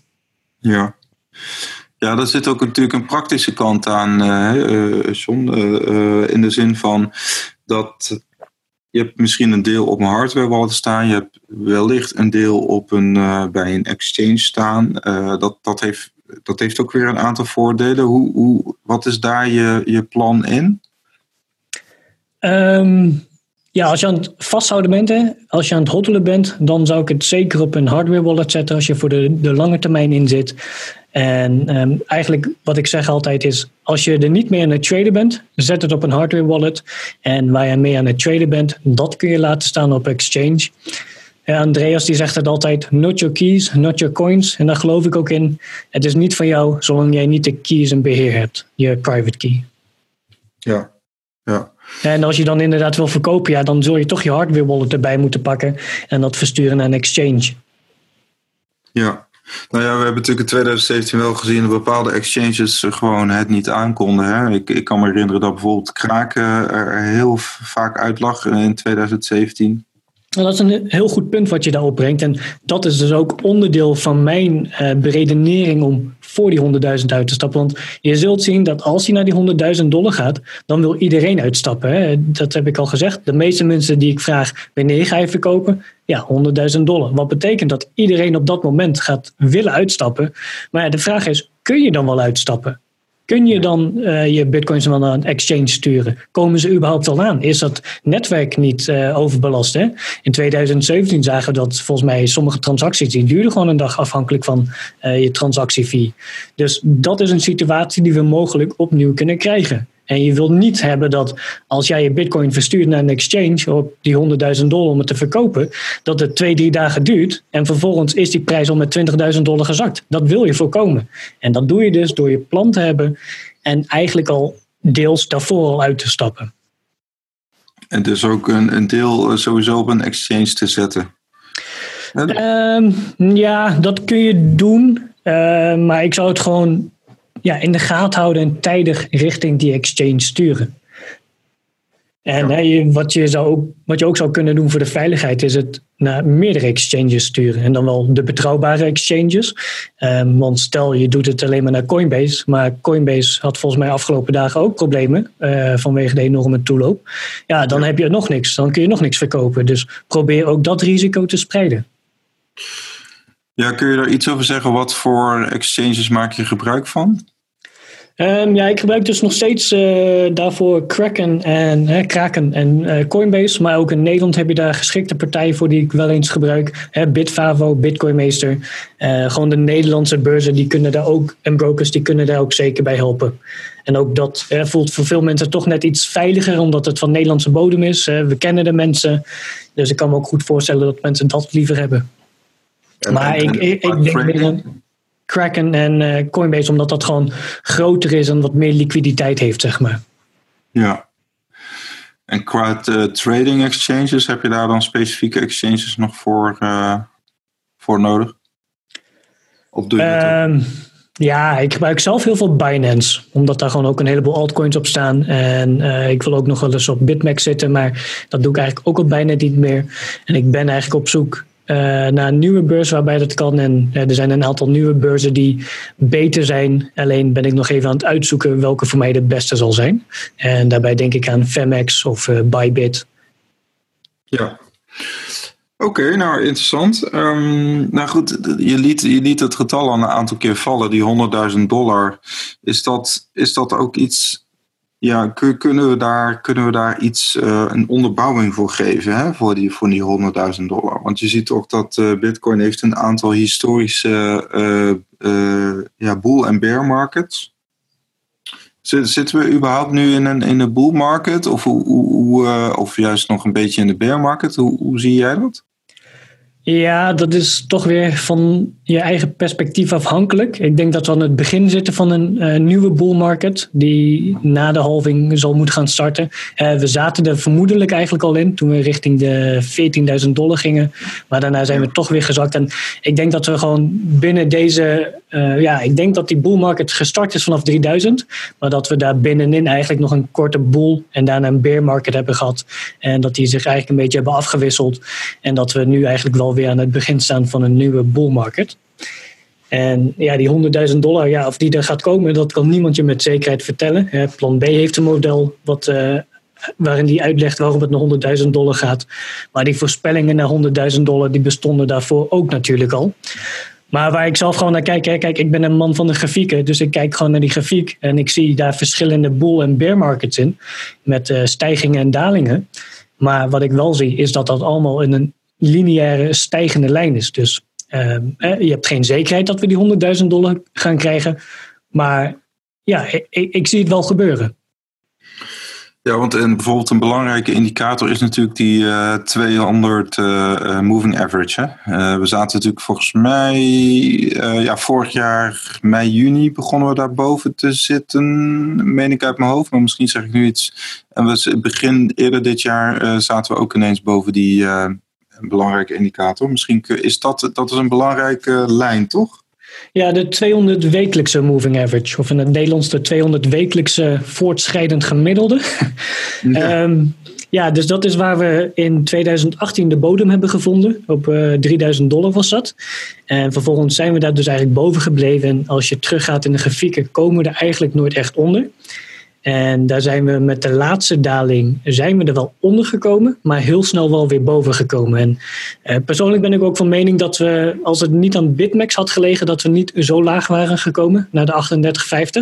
Ja. Ja, daar zit ook natuurlijk een praktische kant aan, uh, John. Uh, in de zin van dat je hebt misschien een deel op een hardware wallet staan. Je hebt wellicht een deel op een, bij een exchange staan. dat, dat heeft dat heeft ook weer een aantal voordelen. Hoe, hoe, wat is daar je, je plan in? Um, ja, als je aan het vasthouden bent, als je aan het hoddelen bent, dan zou ik het zeker op een hardware wallet zetten als je voor de, de lange termijn in zit. En um, eigenlijk wat ik zeg altijd is, als je er niet mee aan het traden bent, zet het op een hardware wallet. En waar je mee aan het traden bent, dat kun je laten staan op exchange. Andreas die zegt het altijd, not your keys, not your coins. En daar geloof ik ook in. Het is niet van jou zolang jij niet de keys in beheer hebt, je private key. Ja, ja. En als je dan inderdaad wil verkopen, ja, dan zul je toch je hardware wallet erbij moeten pakken en dat versturen naar een exchange. Ja, nou ja, we hebben natuurlijk in 2017 wel gezien dat bepaalde exchanges gewoon het niet aankonden. Hè? Ik, ik kan me herinneren dat bijvoorbeeld Kraken er heel vaak uit lag in 2017. Nou, dat is een heel goed punt wat je daarop brengt. En dat is dus ook onderdeel van mijn uh, beredenering om voor die 100.000 uit te stappen. Want je zult zien dat als hij naar die 100.000 dollar gaat, dan wil iedereen uitstappen. Hè? Dat heb ik al gezegd. De meeste mensen die ik vraag, wanneer ga je verkopen? Ja, 100.000 dollar. Wat betekent dat iedereen op dat moment gaat willen uitstappen. Maar ja, de vraag is, kun je dan wel uitstappen? Kun je dan uh, je bitcoins naar een exchange sturen? Komen ze überhaupt al aan? Is dat netwerk niet uh, overbelast? Hè? In 2017 zagen we dat volgens mij sommige transacties die duurden gewoon een dag afhankelijk van uh, je transactiefee. Dus dat is een situatie die we mogelijk opnieuw kunnen krijgen. En je wilt niet hebben dat als jij je bitcoin verstuurt naar een exchange op die 100.000 dollar om het te verkopen, dat het twee, drie dagen duurt en vervolgens is die prijs al met 20.000 dollar gezakt. Dat wil je voorkomen. En dat doe je dus door je plan te hebben en eigenlijk al deels daarvoor al uit te stappen. En dus ook een, een deel eh, sowieso op een exchange te zetten. Um, ja, dat kun je doen. Uh, maar ik zou het gewoon ja, in de gaten houden en tijdig richting die exchange sturen. En hè, wat, je zou ook, wat je ook zou kunnen doen voor de veiligheid is het naar meerdere exchanges sturen. En dan wel de betrouwbare exchanges. Um, want stel je doet het alleen maar naar Coinbase. Maar Coinbase had volgens mij afgelopen dagen ook problemen uh, vanwege de enorme toeloop. Ja, dan heb je nog niks. Dan kun je nog niks verkopen. Dus probeer ook dat risico te spreiden. Ja, kun je daar iets over zeggen? Wat voor exchanges maak je gebruik van? Um, ja, ik gebruik dus nog steeds uh, daarvoor Kraken en, hè, Kraken en uh, Coinbase. Maar ook in Nederland heb je daar geschikte partijen voor die ik wel eens gebruik. Hè, Bitfavo, Bitcoinmeester. Uh, gewoon de Nederlandse beurzen die kunnen daar ook, en brokers die kunnen daar ook zeker bij helpen. En ook dat voelt voor veel mensen toch net iets veiliger, omdat het van Nederlandse bodem is. we kennen de mensen. Dus ik kan me ook goed voorstellen dat mensen dat liever hebben. Maar ik, ik, ik denk meer Kraken en uh, Coinbase, omdat dat gewoon groter is en wat meer liquiditeit heeft, zeg maar. Ja. En qua uh, trading exchanges, heb je daar dan specifieke exchanges nog voor, uh, voor nodig? Op de um, ja, ik gebruik zelf heel veel Binance, omdat daar gewoon ook een heleboel altcoins op staan. En ik wil ook nog wel eens op BitMEX zitten, maar dat doe ik eigenlijk ook al bijna niet meer. En ik ben eigenlijk op zoek naar een nieuwe beurs waarbij dat kan. En uh, er zijn een aantal nieuwe beurzen die beter zijn. Alleen ben ik nog even aan het uitzoeken welke voor mij de beste zal zijn. En daarbij denk ik aan Femex of uh, Bybit. Ja. Oké, nou interessant. Um, nou goed, je liet, je liet het getal al een aantal keer vallen, die 100.000 dollar. Is dat, is dat ook iets ja, kunnen we daar, kunnen we daar iets, uh, een onderbouwing voor geven hè, voor die, voor die 100.000 dollar? Want je ziet ook dat uh, Bitcoin heeft een aantal historische uh, ja, bull- en bear markets. Zitten we überhaupt nu in een, in een bull market of, hoe, hoe, of juist nog een beetje in de bear market? Hoe zie jij dat? Ja, dat is toch weer van je eigen perspectief afhankelijk. Ik denk dat we aan het begin zitten van een uh, nieuwe bull market die na de halving zal moeten gaan starten. Uh, we zaten er vermoedelijk eigenlijk al in toen we richting de 14.000 dollar gingen. Maar daarna zijn we toch weer gezakt. En ik denk dat we gewoon binnen deze, uh, ja, ik denk dat die bull market gestart is vanaf 3000. Maar dat we daar binnenin eigenlijk nog een korte bull en daarna een bear market hebben gehad. En dat die zich eigenlijk een beetje hebben afgewisseld. En dat we nu eigenlijk wel weer aan het begin staan van een nieuwe bull market. En ja, die 100.000 dollar, ja, of die er gaat komen, dat kan niemand je met zekerheid vertellen. Plan B heeft een model wat, uh, waarin die uitlegt waarom het naar 100.000 dollar gaat. Maar die voorspellingen naar 100.000 dollar, die bestonden daarvoor ook natuurlijk al. Maar waar ik zelf gewoon naar kijk, hè, kijk, ik ben een man van de grafieken, dus ik kijk gewoon naar die grafiek en ik zie daar verschillende bull- en bear markets in, met uh, stijgingen en dalingen. Maar wat ik wel zie, is dat dat allemaal in een lineaire stijgende lijn is. Dus uh, je hebt geen zekerheid dat we die 100.000 dollar gaan krijgen. Maar ja, ik, ik, zie het wel gebeuren. Ja, want en bijvoorbeeld een belangrijke indicator is natuurlijk die uh, 200 uh, moving average. We zaten natuurlijk volgens mij, ja, vorig jaar mei, juni begonnen we daar boven te zitten, meen ik uit mijn hoofd, maar misschien zeg ik nu iets. En we begin eerder dit jaar zaten we ook ineens boven die belangrijke indicator. Misschien is dat, dat is een belangrijke lijn, toch? Ja, de 200 wekelijkse moving average, of in het Nederlands de 200 wekelijkse voortschrijdend gemiddelde. Ja. um, ja, dus dat is waar we in 2018 de bodem hebben gevonden. Op uh, eh, 3000 dollar was dat. En vervolgens zijn we daar dus eigenlijk boven gebleven. En als je teruggaat in de grafieken, komen we er eigenlijk nooit echt onder. En daar zijn we met de laatste daling zijn we er wel onder gekomen, maar heel snel wel weer boven gekomen. En eh, persoonlijk ben ik ook van mening dat we, als het niet aan Bitmax had gelegen, dat we niet zo laag waren gekomen naar de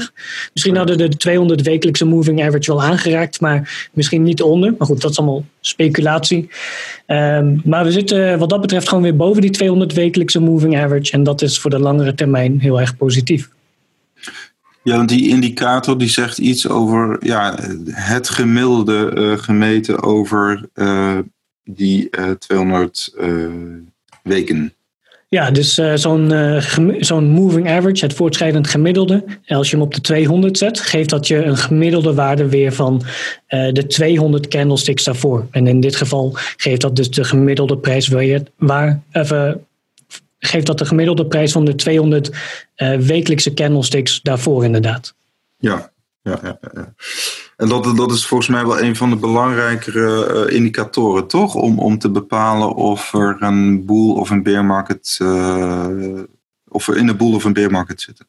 38,50. Misschien hadden de 200 wekelijkse moving average wel aangeraakt, maar misschien niet onder. Maar goed, dat is allemaal speculatie. Um, maar we zitten wat dat betreft gewoon weer boven die 200 wekelijkse moving average. En dat is voor de langere termijn heel erg positief. Ja, want die indicator die zegt iets over ja, het gemiddelde uh, gemeten over uh, die uh, 200 weken. Ja, dus zo'n zo'n moving average, het voortschrijdend gemiddelde, als je hem op de 200 zet, geeft dat je een gemiddelde waarde weer van de 200 candlesticks daarvoor. En in dit geval geeft dat dus de gemiddelde prijs je, waar even geeft dat de gemiddelde prijs van de 200 uh, eh, wekelijkse candlesticks daarvoor inderdaad. Ja, ja, ja. ja. En dat, dat is volgens mij wel een van de belangrijkere uh, indicatoren, toch? Om, om te bepalen of er een boel of een beermarket, uh, of we in een boel of een beermarket zitten.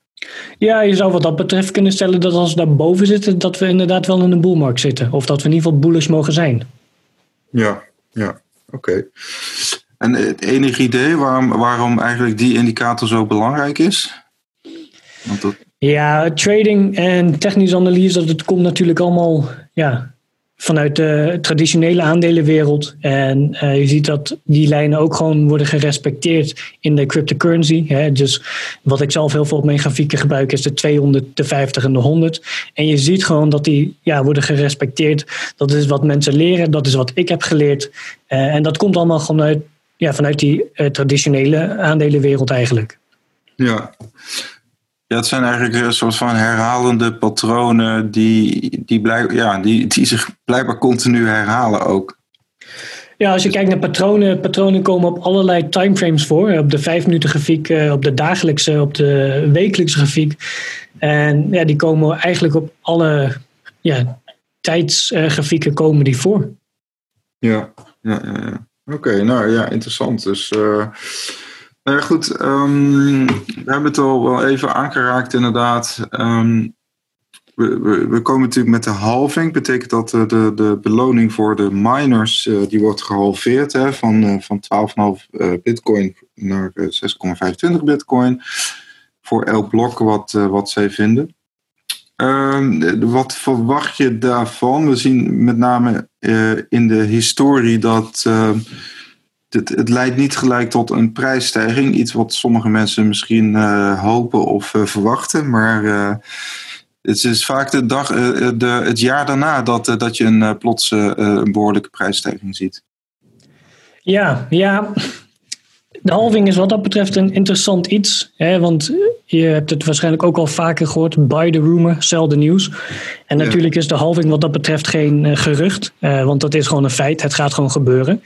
Ja, je zou wat dat betreft kunnen stellen dat als we daarboven zitten, dat we inderdaad wel in een boelmarkt zitten. Of dat we in ieder geval bullish mogen zijn. Ja, ja, oké. En het enige idee waarom, waarom eigenlijk die indicator zo belangrijk is? Want dat... Ja, trading en technische analyse, dat komt natuurlijk allemaal ja, vanuit de traditionele aandelenwereld. En uh, je ziet dat die lijnen ook gewoon worden gerespecteerd in de cryptocurrency. Dus wat ik zelf heel veel op mijn grafieken gebruik is de 200, de 50 en de 100. En je ziet gewoon dat die ja, worden gerespecteerd. Dat is wat mensen leren, dat is wat ik heb geleerd. Uh, en dat komt allemaal gewoon uit, ja, vanuit die uh, traditionele aandelenwereld eigenlijk. Ja. Ja, het zijn eigenlijk een soort van herhalende patronen die, die, blijk, ja, die, die zich blijkbaar continu herhalen ook. Ja, als je kijkt naar patronen, patronen komen op allerlei timeframes voor. Op de vijf minuten grafiek, eh, op de dagelijkse, op de wekelijkse grafiek. En ja, die komen eigenlijk op alle ja, tijdsgrafieken komen die voor. Ja, ja, ja. ja. Oké, nou ja, interessant. Dus uh, nou goed. Um, we hebben het al wel even aangeraakt, inderdaad. Um, we, we, komen natuurlijk met de halving. Betekent dat de, de, de beloning voor de miners uh, die wordt gehalveerd hè, van, uh, van 12,5 uh, bitcoin naar 6,25 bitcoin. Voor elk blok wat, wat zij vinden. Um, wat verwacht je daarvan? We zien met name in de historie dat het, het, leidt niet gelijk tot een prijsstijging. Iets wat sommige mensen misschien uh, hopen of uh, verwachten. Maar het is vaak de dag, de, het jaar daarna dat, dat je een plots een behoorlijke prijsstijging ziet. Ja, ja. De halving is wat dat betreft een interessant iets. Hè, want je hebt het waarschijnlijk ook al vaker gehoord. Buy the rumor, sell the news. En natuurlijk is de halving wat dat betreft geen gerucht. want dat is gewoon een feit. Het gaat gewoon gebeuren.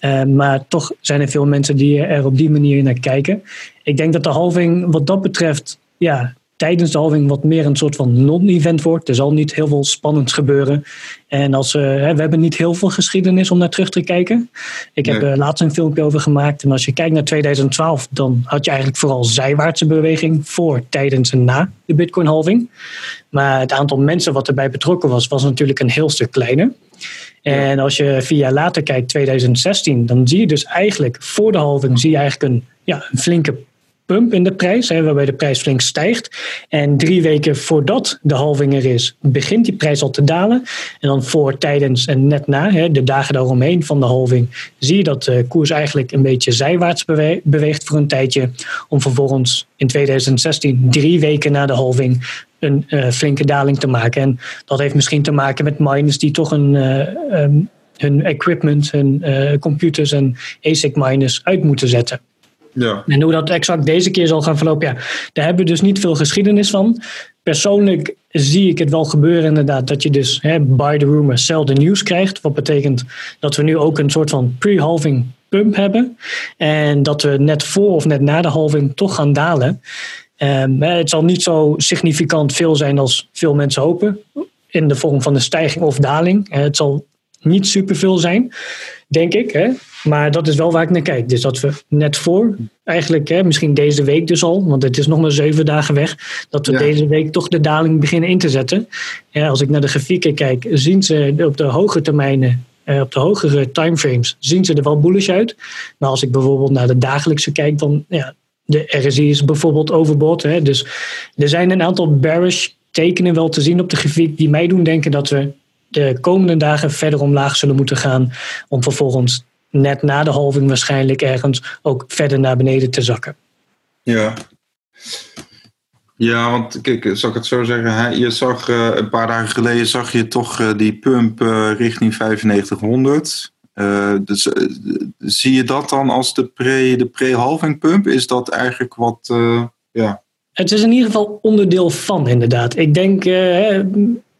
Uh, maar toch zijn er veel mensen die er op die manier naar kijken. Ik denk dat de halving wat dat betreft, ja, tijdens de halving wat meer een soort van non-event wordt. Er zal niet heel veel spannends gebeuren. En als, uh, we hebben niet heel veel geschiedenis om naar terug te kijken. Ik heb er uh, laatst een filmpje over gemaakt. En als je kijkt naar 2012, dan had je eigenlijk vooral zijwaartse beweging voor, tijdens en na de Bitcoin-halving. Maar het aantal mensen wat erbij betrokken was, was natuurlijk een heel stuk kleiner. En als je vier jaar later kijkt, 2016, dan zie je dus eigenlijk voor de halving zie je eigenlijk een, ja, een flinke pump in de prijs, hè, waarbij de prijs flink stijgt. En drie weken voordat de halving er is, begint die prijs al te dalen. En dan voor, tijdens en net na, hè, de dagen daaromheen van de halving, zie je dat de koers eigenlijk een beetje zijwaarts beweegt voor een tijdje. Om vervolgens in 2016, drie weken na de halving, een uh, flinke daling te maken. En dat heeft misschien te maken met miners die toch een, um, hun equipment, hun uh, computers en ASIC miners uit moeten zetten. Ja. En hoe dat exact deze keer zal gaan verlopen, ja, daar hebben we dus niet veel geschiedenis van. Persoonlijk zie ik het wel gebeuren inderdaad, dat je dus hè, by the rumor, sell the news krijgt. Wat betekent dat we nu ook een soort van pre-halving pump hebben. En dat we net voor of net na de halving toch gaan dalen. Um, het zal niet zo significant veel zijn als veel mensen hopen. In de vorm van een stijging of daling. Het zal niet superveel zijn, denk ik. Hè? Maar dat is wel waar ik naar kijk. Dus dat we net voor, eigenlijk hè, misschien deze week dus al, want het is nog maar zeven dagen weg, dat we deze week toch de daling beginnen in te zetten. Ja, als ik naar de grafieken kijk, zien ze op de hoge termijnen eh, op de hogere timeframes zien ze er wel bullish uit. Maar als ik bijvoorbeeld naar de dagelijkse kijk, dan ja, de RSI is bijvoorbeeld overbought. Hè? Dus er zijn een aantal bearish tekenen wel te zien op de grafiek die mij doen denken dat we de komende dagen verder omlaag zullen moeten gaan. Om vervolgens net na de halving waarschijnlijk ergens ook verder naar beneden te zakken. Ja. Ja, want kijk, zal ik het zo zeggen? Je zag uh, een paar dagen geleden zag je toch uh, die pump uh, richting 9500. dus zie je dat dan als de pre, de pre-halving pump? Is dat eigenlijk wat, ja... Het is in ieder geval onderdeel van, inderdaad. Ik denk,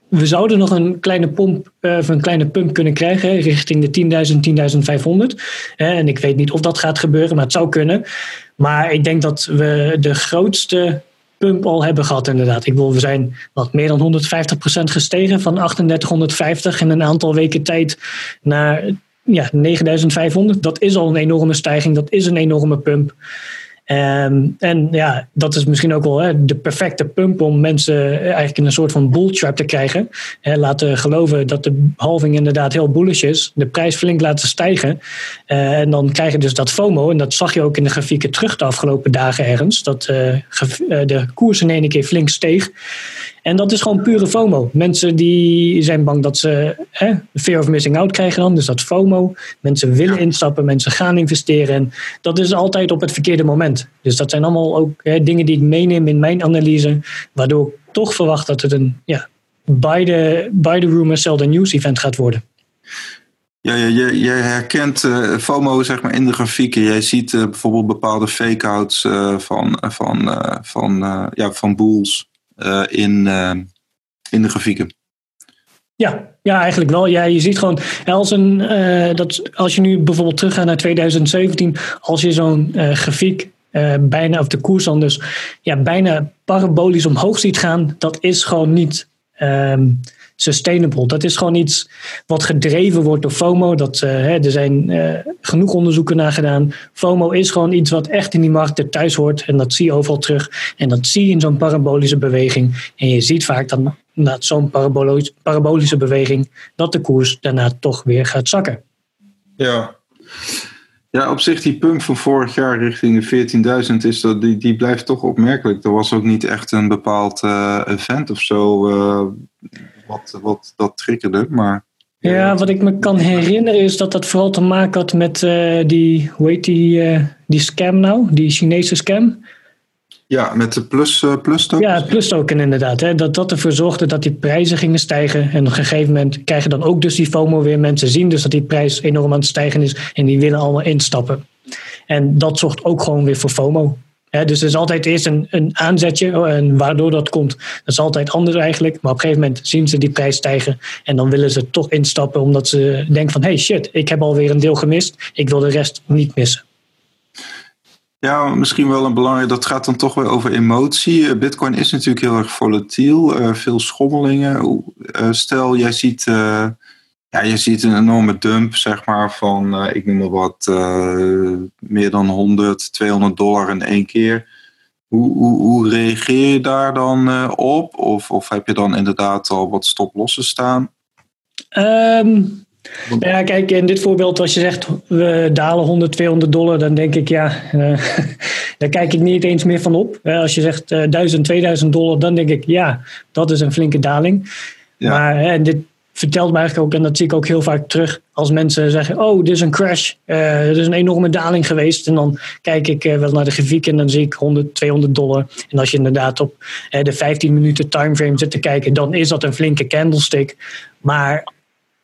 we zouden nog een kleine, pomp, uh, een kleine pump kunnen krijgen richting de 10.000, 10.500. en ik weet niet of dat gaat gebeuren, maar het zou kunnen. Maar ik denk dat we de grootste pump al hebben gehad inderdaad. Ik bedoel, we zijn wat meer dan 150% gestegen van 3850 in een aantal weken tijd naar ja, 9500. Dat is al een enorme stijging, dat is een enorme pump. Ehm, en ja, dat is misschien ook wel hè, de perfecte pump om mensen eigenlijk in een soort van bull trap te krijgen. Hè, laten geloven dat de halving inderdaad heel bullish is. De prijs flink laten stijgen. Uh, en dan krijg je dus dat FOMO. En dat zag je ook in de grafieken terug de afgelopen dagen ergens. Dat uh, de koers in één keer flink steeg. En dat is gewoon pure FOMO. Mensen die zijn bang dat ze hè, fear of missing out krijgen dan. Dus dat FOMO. Mensen willen instappen, mensen gaan investeren. En dat is altijd op het verkeerde moment. Dus dat zijn allemaal ook hè, dingen die ik meeneem in mijn analyse. Waardoor ik toch verwacht dat het een ja, by the, by the rumor sell the news event gaat worden. Ja, je, je herkent uh, FOMO zeg maar, in de grafieken. Jij ziet uh, bijvoorbeeld bepaalde fake-outs uh, van, van, van, ja, van bulls. Eh, in, eh, in de grafieken. Ja, ja, eigenlijk wel. Ja, je ziet gewoon als, een, uh, dat, als je nu bijvoorbeeld teruggaat naar 2017, als je zo'n grafiek bijna, of de koers dan dus, ja, bijna parabolisch omhoog ziet gaan, dat is gewoon niet um, sustainable. Dat is gewoon iets wat gedreven wordt door FOMO. Dat, uh, hè, er zijn uh, genoeg onderzoeken naar gedaan. FOMO is gewoon iets wat echt in die markt thuis hoort. En dat zie je overal terug. En dat zie je in zo'n parabolische beweging. En je ziet vaak dan na zo'n parabolische beweging dat de koers daarna toch weer gaat zakken. Ja. Ja, op zich die pump van vorig jaar richting de 14.000 is dat, die, die blijft toch opmerkelijk. Er was ook niet echt een bepaald uh, event of zo wat, wat dat triggerde. Maar, ja, wat ik me kan herinneren is dat dat vooral te maken had met uh, die, hoe heet die, die scam nou? Die Chinese scam. Ja, met de plus, plus token. Ja, plus token inderdaad. Hè, dat dat ervoor zorgde dat die prijzen gingen stijgen. En op een gegeven moment krijgen dan ook dus die FOMO weer. Mensen zien dus dat die prijs enorm aan het stijgen is. En die willen allemaal instappen. En dat zorgt ook gewoon weer voor FOMO. Dus er is altijd eerst een, een aanzetje. Oh, en waardoor dat komt, dat is altijd anders eigenlijk. Maar op een gegeven moment zien ze die prijs stijgen. En dan willen ze toch instappen. Omdat ze denken van, hey shit, ik heb alweer een deel gemist. Ik wil de rest niet missen. Ja, misschien wel een belangrijk. Dat gaat dan toch weer over emotie. Bitcoin is natuurlijk heel erg volatiel, uh, veel schommelingen. Uh, stel, jij ziet, ja, je ziet een enorme dump, zeg maar, van, ik noem maar wat, meer dan 100, 200 dollar in één keer. Hoe, hoe, hoe reageer je daar dan op? Of, of heb je dan inderdaad al wat stoplossen staan? Um, ja, kijk, in dit voorbeeld, als je zegt we dalen 100, 200 dollar, dan denk ik ja, daar kijk ik niet eens meer van op. Als je zegt uh, 1000, 2000 dollar, dan denk ik ja, dat is een flinke daling. Ja. Maar en dit vertelt me eigenlijk ook, en dat zie ik ook heel vaak terug, als mensen zeggen: Oh, dit is een crash, er is een enorme daling geweest. En dan kijk ik wel naar de grafiek en dan zie ik 100, 200 dollar. En als je inderdaad op de 15 minuten timeframe zit te kijken, dan is dat een flinke candlestick. Maar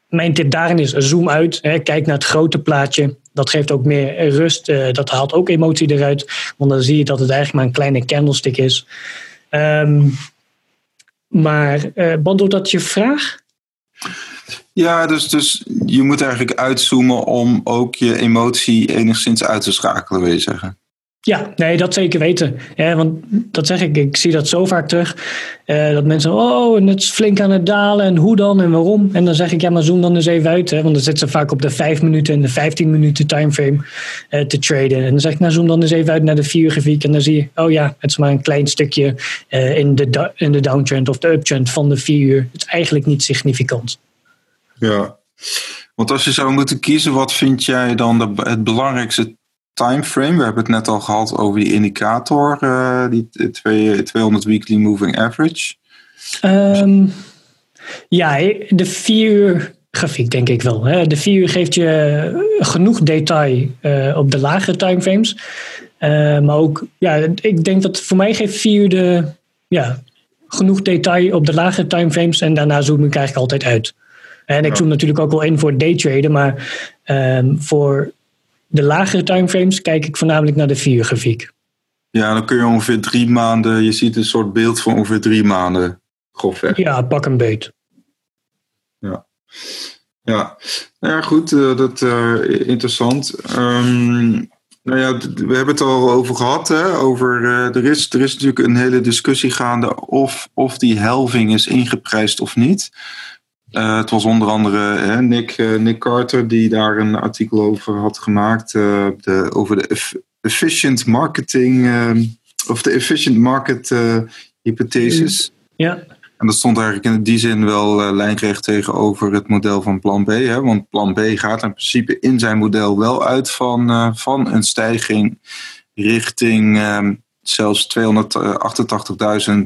mijn tip daarin is zoom uit. Hè, kijk naar het grote plaatje. Dat geeft ook meer rust. Uh, dat haalt ook emotie eruit. Want dan zie je dat het eigenlijk maar een kleine candlestick is. Um, maar uh, dat je vraag? Ja, dus, dus je moet eigenlijk uitzoomen om ook je emotie enigszins uit te schakelen, wil je zeggen. Ja, nee, dat zeker weten. Want dat zeg ik, ik zie dat zo vaak terug. Uh, dat mensen, oh, en het is flink aan het dalen en hoe dan en waarom. En dan zeg ik, ja, maar zoom dan eens even uit. Hè, want dan zitten ze vaak op de 5 minuten en de 15 minuten timeframe uh, te traden. En dan zeg ik, nou zoom dan eens even uit naar de 4 grafiek. En dan zie je, oh ja, het is maar een klein stukje uh, in, de in de downtrend of de uptrend van de 4 uur. Het is eigenlijk niet significant. Ja, want als je zou moeten kiezen, wat vind jij dan de, het belangrijkste timeframe. We hebben het net al gehad over die indicator, uh, die 200 weekly moving average. Um, ja, de vier uur grafiek denk ik wel. Hè. De vier uur geeft je genoeg detail uh, op de lagere timeframes. Uh, maar ook, ja, ik denk dat voor mij geeft vier uur de, ja, genoeg detail op de lagere timeframes. En daarna zoom ik eigenlijk altijd uit. En ik zoom natuurlijk ook wel in voor daytraden, maar um, voor de lagere timeframes kijk ik voornamelijk naar de vier grafiek. Ja, dan kun je ongeveer drie maanden, je ziet een soort beeld van ongeveer drie maanden grofweg. Ja, pak een beet. Ja. Ja, nou ja goed, uh, dat uh, interessant. Um, Nou ja, we hebben het al over gehad. Hè? Over, uh, er, is, er is natuurlijk een hele discussie gaande of, of die helving is ingeprijsd of niet. Uh, het was onder andere hè, Nick, uh, Nick Carter die daar een artikel over had gemaakt. De, over de efficient marketing, of de efficient market hypothesis. Ja. En dat stond eigenlijk in die zin wel lijnrecht tegenover het model van plan B. Hè? Want plan B gaat in principe in zijn model wel uit van, van een stijging richting uh, zelfs 288.000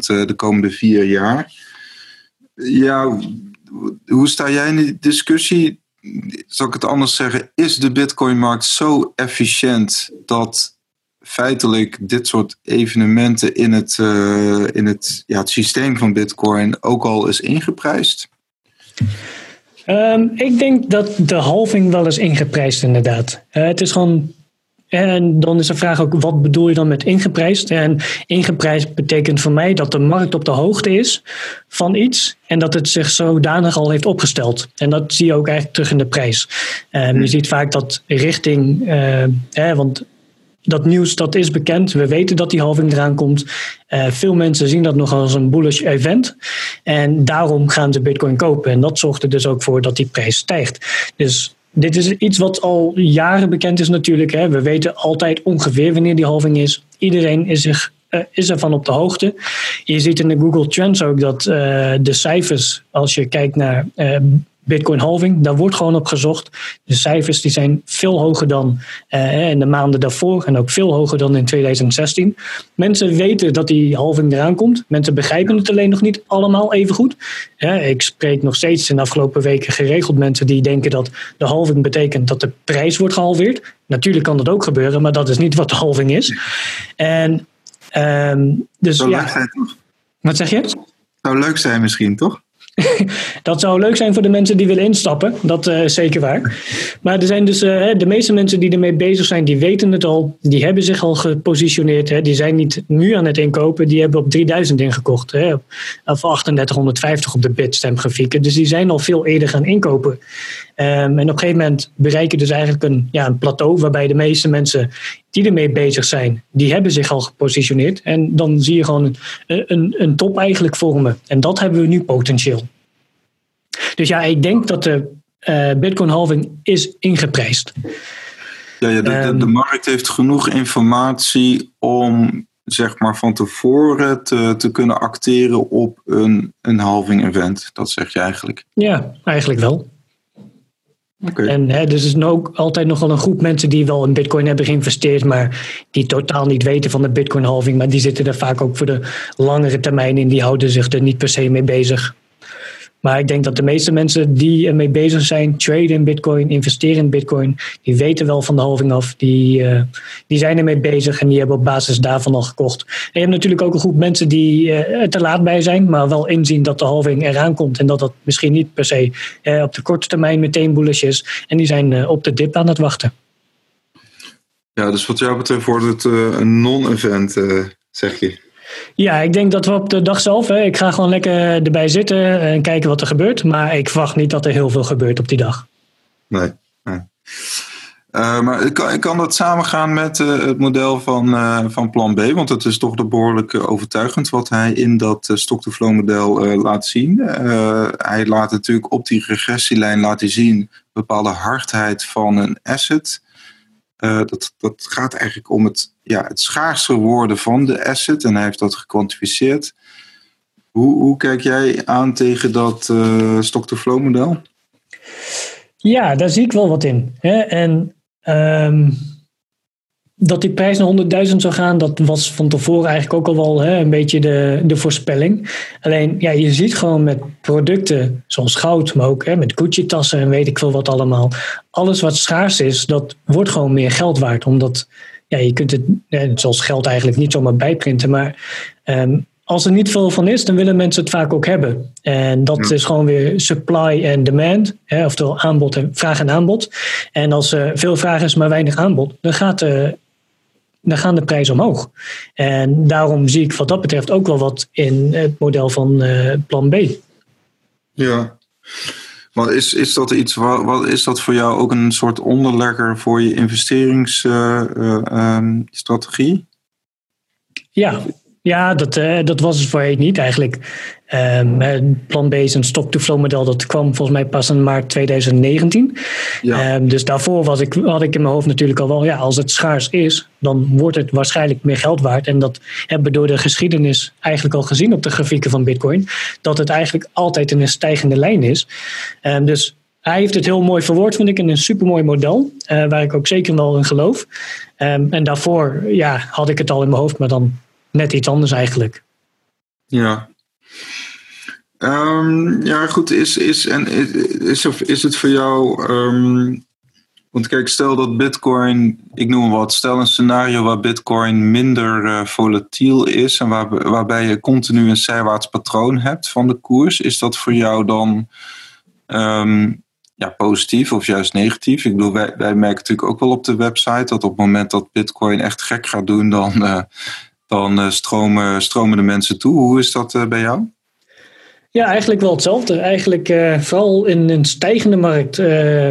de komende vier jaar. Ja, hoe sta jij in die discussie? Zal ik het anders zeggen? Is de Bitcoin-markt zo efficiënt dat feitelijk dit soort evenementen in het, uh, in het, ja, het systeem van Bitcoin ook al is ingeprijsd? Um, ik denk dat de halving wel is ingeprijsd, inderdaad. Uh, het is gewoon. En dan is de vraag ook, wat bedoel je dan met ingeprijsd? En ingeprijsd betekent voor mij dat de markt op de hoogte is van iets en dat het zich zodanig al heeft opgesteld. En dat zie je ook eigenlijk terug in de prijs. Um, je ziet vaak dat richting, uh, hè, want dat nieuws dat is bekend. We weten dat die halving eraan komt. Uh, veel mensen zien dat nog als een bullish event. En daarom gaan ze bitcoin kopen. En dat zorgt er dus ook voor dat die prijs stijgt. Dus dit is iets wat al jaren bekend is natuurlijk. Hè. We weten altijd ongeveer wanneer die halving is. Iedereen is, zich, uh, is ervan op de hoogte. Je ziet in de Google Trends ook dat uh, de cijfers, als je kijkt naar Bitcoin halving, daar wordt gewoon op gezocht. De cijfers die zijn veel hoger dan uh, in de maanden daarvoor en ook veel hoger dan in 2016. Mensen weten dat die halving eraan komt. Mensen begrijpen het alleen nog niet allemaal even goed. Uh, ik spreek nog steeds in de afgelopen weken geregeld mensen die denken dat de halving betekent dat de prijs wordt gehalveerd. Natuurlijk kan dat ook gebeuren, maar dat is niet wat de halving is. En um, dus Zou ja. leuk zijn, toch? Wat zeg je? Zou leuk zijn misschien, toch? dat zou leuk zijn voor de mensen die willen instappen. Dat uh, is zeker waar. Maar er zijn dus uh, de meeste mensen die ermee bezig zijn, die weten het al. Die hebben zich al gepositioneerd. Hè. Die zijn niet nu aan het inkopen. Die hebben op 3000 ingekocht. Hè. Of 3850 op de Bitstamp grafieken. Dus die zijn al veel eerder gaan inkopen. Um, en op een gegeven moment bereiken dus eigenlijk een, ja, een plateau waarbij de meeste mensen die ermee bezig zijn, die hebben zich al gepositioneerd. En dan zie je gewoon een, een, een top eigenlijk vormen. En dat hebben we nu potentieel. Dus ja, ik denk dat de uh, Bitcoin halving is ingeprijsd. Ja, ja de, de, de, markt heeft genoeg informatie om zeg maar van tevoren te, te kunnen acteren op een, een halving event. Dat zeg je eigenlijk. Ja, eigenlijk wel. En hè, dus er is ook altijd nogal een groep mensen die wel in Bitcoin hebben geïnvesteerd, maar die totaal niet weten van de Bitcoin halving. Maar die zitten er vaak ook voor de langere termijn in. Die houden zich er niet per se mee bezig. Maar ik denk dat de meeste mensen die ermee bezig zijn, traden in Bitcoin, investeren in Bitcoin, die weten wel van de halving af. Die, uh, die zijn ermee bezig en die hebben op basis daarvan al gekocht. Je hebt natuurlijk ook een groep mensen die er te laat bij zijn, maar wel inzien dat de halving eraan komt en dat dat misschien niet per se uh, op de korte termijn meteen bullish is. En die zijn op de dip aan het wachten. Ja, dus wat jou betreft wordt het een non-event, zeg je? Ja, ik denk dat we op de dag zelf, hè, ik ga gewoon lekker erbij zitten en kijken wat er gebeurt. Maar ik verwacht niet dat er heel veel gebeurt op die dag. Nee. Uh, maar kan, kan dat samengaan met uh, het model van, uh, van Plan B? Want het is toch behoorlijk overtuigend wat hij in dat stock-to-flow model laat zien. hij laat natuurlijk op die regressielijn laten zien bepaalde hardheid van een asset. Dat, dat gaat eigenlijk om het ja, het worden van de asset. En hij heeft dat gekwantificeerd. Hoe, hoe kijk jij aan tegen dat uh, stock-to-flow model? Ja, daar zie ik wel wat in. Hè? En um, dat die prijs naar 100.000 zou gaan, dat was van tevoren eigenlijk ook al wel hè, een beetje de, de voorspelling. Alleen, ja, je ziet gewoon met producten zoals goud, maar ook hè, met Gucci-tassen en weet ik veel wat allemaal. Alles wat schaars is, dat wordt gewoon meer geld waard. Omdat ja, je kunt het, zoals geld eigenlijk niet zomaar bijprinten, maar um, als er niet veel van is, dan willen mensen het vaak ook hebben. En dat ja. is gewoon weer supply en demand, hè, oftewel aanbod en vraag en aanbod. En als er veel vraag is, maar weinig aanbod, dan, gaat de, dan gaan de prijzen omhoog. En daarom zie ik wat dat betreft ook wel wat in het model van uh, plan B. Ja, Maar is, is dat iets, wat, wat is dat voor jou ook een soort onderlegger voor je investeringsstrategie? Uh, ja, ja, dat, uh, dat was het voorheen niet eigenlijk. Um, het plan-based en stock-to-flow model dat kwam volgens mij pas in maart 2019. Ja. Um, dus daarvoor was ik, had ik in mijn hoofd natuurlijk al wel, ja, als het schaars is, dan wordt het waarschijnlijk meer geld waard. En dat hebben we door de geschiedenis eigenlijk al gezien op de grafieken van Bitcoin, dat het eigenlijk altijd in een stijgende lijn is. Um, dus hij heeft het heel mooi verwoord, vind ik, in een supermooi model, uh, waar ik ook zeker wel in geloof. en daarvoor ja, had ik het al in mijn hoofd, maar dan net iets anders eigenlijk. Ja. Um, ja, goed. Is, is, en is, is het voor jou. Um, want kijk, stel dat Bitcoin, ik noem wat, stel een scenario waar Bitcoin minder uh, volatiel is en waar, waarbij je continu een zijwaarts patroon hebt van de koers. Is dat voor jou dan um, ja, positief of juist negatief? Ik bedoel, wij, wij merken natuurlijk ook wel op de website dat op het moment dat Bitcoin echt gek gaat doen, dan. Uh, dan uh, stromen, de mensen toe. Hoe is dat uh, bij jou? Ja, eigenlijk wel hetzelfde. Eigenlijk uh, vooral in een stijgende markt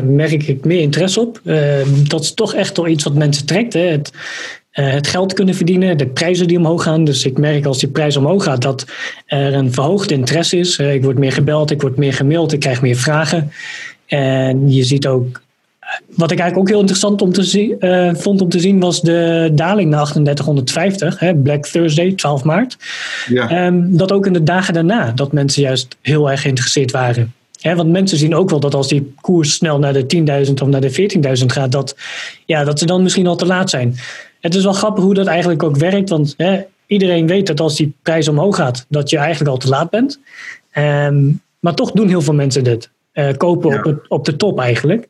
merk ik meer interesse op. dat is toch echt wel iets wat mensen trekt. Hè. Het, het geld kunnen verdienen, de prijzen die omhoog gaan. Dus ik merk als die prijs omhoog gaat dat er een verhoogd interesse is. ik word meer gebeld, ik word meer gemaild, ik krijg meer vragen. En je ziet ook wat ik eigenlijk ook heel interessant om te zien, uh, vond om te zien was de daling naar 3850, hè, Black Thursday, 12 maart. Ja. Um, dat ook in de dagen daarna, dat mensen juist heel erg geïnteresseerd waren. Hè, want mensen zien ook wel dat als die koers snel naar de 10.000 of naar de 14.000 gaat, dat, ja, dat ze dan misschien al te laat zijn. Het is wel grappig hoe dat eigenlijk ook werkt, want hè, iedereen weet dat als die prijs omhoog gaat, dat je eigenlijk al te laat bent. Um, maar toch doen heel veel mensen dit. Uh, kopen ja. op, het, op de top eigenlijk.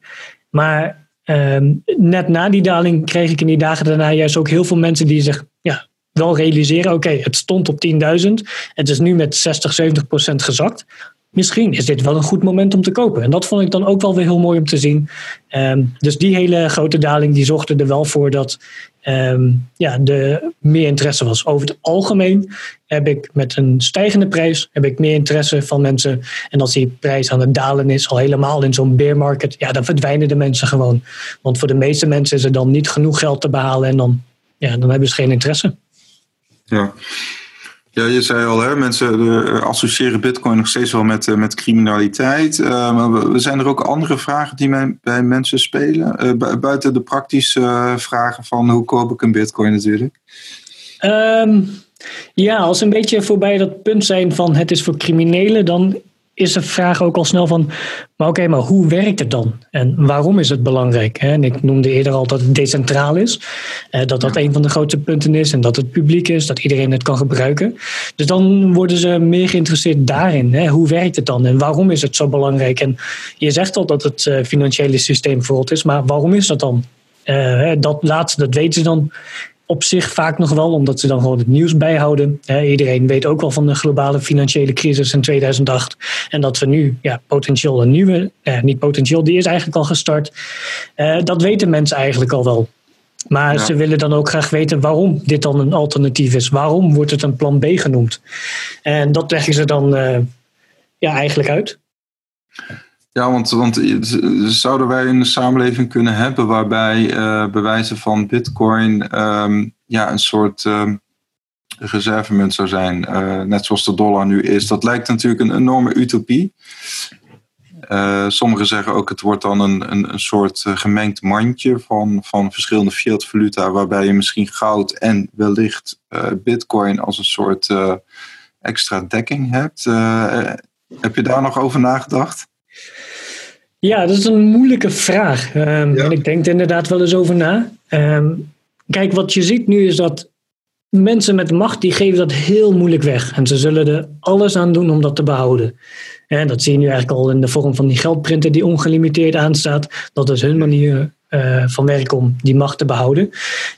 Maar ehm, net na die daling kreeg ik in die dagen daarna juist ook heel veel mensen die zich ja, wel realiseren: oké, het stond op 10.000, het is nu met 60, 70 procent gezakt misschien is dit wel een goed moment om te kopen. En dat vond ik dan ook wel weer heel mooi om te zien. Um, dus die hele grote daling die zorgde er wel voor dat um, ja, de meer interesse was. Over het algemeen heb ik met een stijgende prijs heb ik meer interesse van mensen. En als die prijs aan het dalen is, al helemaal in zo'n bear market, ja, dan verdwijnen de mensen gewoon. Want voor de meeste mensen is er dan niet genoeg geld te behalen en dan, ja, dan hebben ze geen interesse. Ja. Ja, je zei al, hè, mensen associëren Bitcoin nog steeds wel met, uh, met criminaliteit. Uh, maar we, zijn er ook andere vragen die men, bij mensen spelen? buiten de praktische vragen van hoe koop ik een Bitcoin natuurlijk? Um, ja, als een beetje voorbij dat punt zijn van het is voor criminelen, dan is de vraag ook al snel van, maar oké, maar hoe werkt het dan? En waarom is het belangrijk? En ik noemde eerder al dat het decentraal is, eh, dat dat een van de grootste punten is en dat het publiek is, dat iedereen het kan gebruiken. Dus dan worden ze meer geïnteresseerd daarin. Hoe werkt het dan en waarom is het zo belangrijk? En je zegt al dat het eh, financiële systeem verrot is, maar waarom is dat dan? Uh, dat laatste, dat weten ze dan op zich vaak nog wel, omdat ze dan gewoon het nieuws bijhouden. iedereen weet ook wel van de globale financiële crisis in 2008. En dat we nu ja, potentieel een nieuwe, eh, niet potentieel, die is eigenlijk al gestart. Eh, dat weten mensen eigenlijk al wel. Maar ze willen dan ook graag weten waarom dit dan een alternatief is. Waarom wordt het een plan B genoemd? En dat leggen ze dan uh, ja, eigenlijk uit. Ja, want, want zouden wij een samenleving kunnen hebben waarbij uh, bewijzen van bitcoin um, ja, een soort um, reservemunt zou zijn, uh, net zoals de dollar nu is. Dat lijkt natuurlijk een enorme utopie. Sommigen zeggen ook het wordt dan een, een, een soort gemengd mandje van, van verschillende fiat valuta, waarbij je misschien goud en wellicht bitcoin als een soort extra dekking hebt. heb je daar nog over nagedacht? Ja, dat is een moeilijke vraag. Um, En ik denk er inderdaad wel eens over na. Um, kijk, wat je ziet nu is dat mensen met macht die geven dat heel moeilijk weg. En ze zullen er alles aan doen om dat te behouden. En dat zie je nu eigenlijk al in de vorm van die geldprinter die ongelimiteerd aanstaat. Dat is hun manier uh, van werk om die macht te behouden.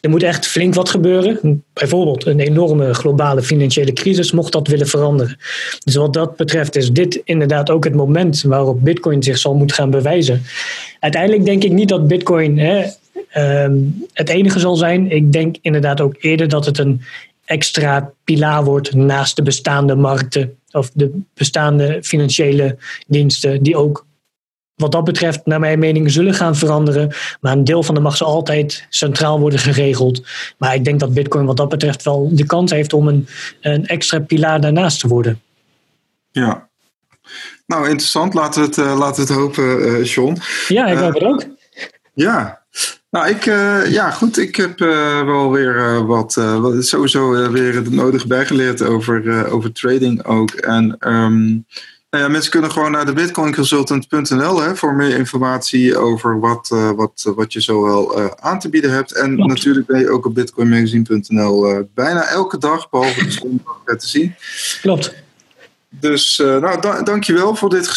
Er moet echt flink wat gebeuren. Bijvoorbeeld een enorme globale financiële crisis mocht dat willen veranderen. Dus wat dat betreft is dit inderdaad ook het moment waarop Bitcoin zich zal moeten gaan bewijzen. Uiteindelijk denk ik niet dat Bitcoin hè, uh, het enige zal zijn. Ik denk inderdaad ook eerder dat het een extra pilaar wordt naast de bestaande markten of de bestaande financiële diensten die ook wat dat betreft, naar mijn mening, zullen gaan veranderen. Maar een deel van de mag zal altijd centraal worden geregeld. Maar ik denk dat Bitcoin wat dat betreft wel de kans heeft om een, een extra pilaar daarnaast te worden. Ja. Nou, interessant. Laten we het, uh, laten we het hopen, uh, John. Ja, ik hoop het ook. Ja. Nou, ik, uh, ja, goed. Ik heb wel weer wat, sowieso weer het nodige bijgeleerd over, over trading ook. En um, nou ja, mensen kunnen gewoon naar de bitcoinconsultant.nl voor meer informatie over wat, uh, wat, wat je zowel uh, aan te bieden hebt. En Klopt. natuurlijk ben je ook op bitcoinmagazine.nl uh, bijna elke dag, behalve de zondag, te zien. Klopt. Dus nou, da dankjewel voor dit gesprek.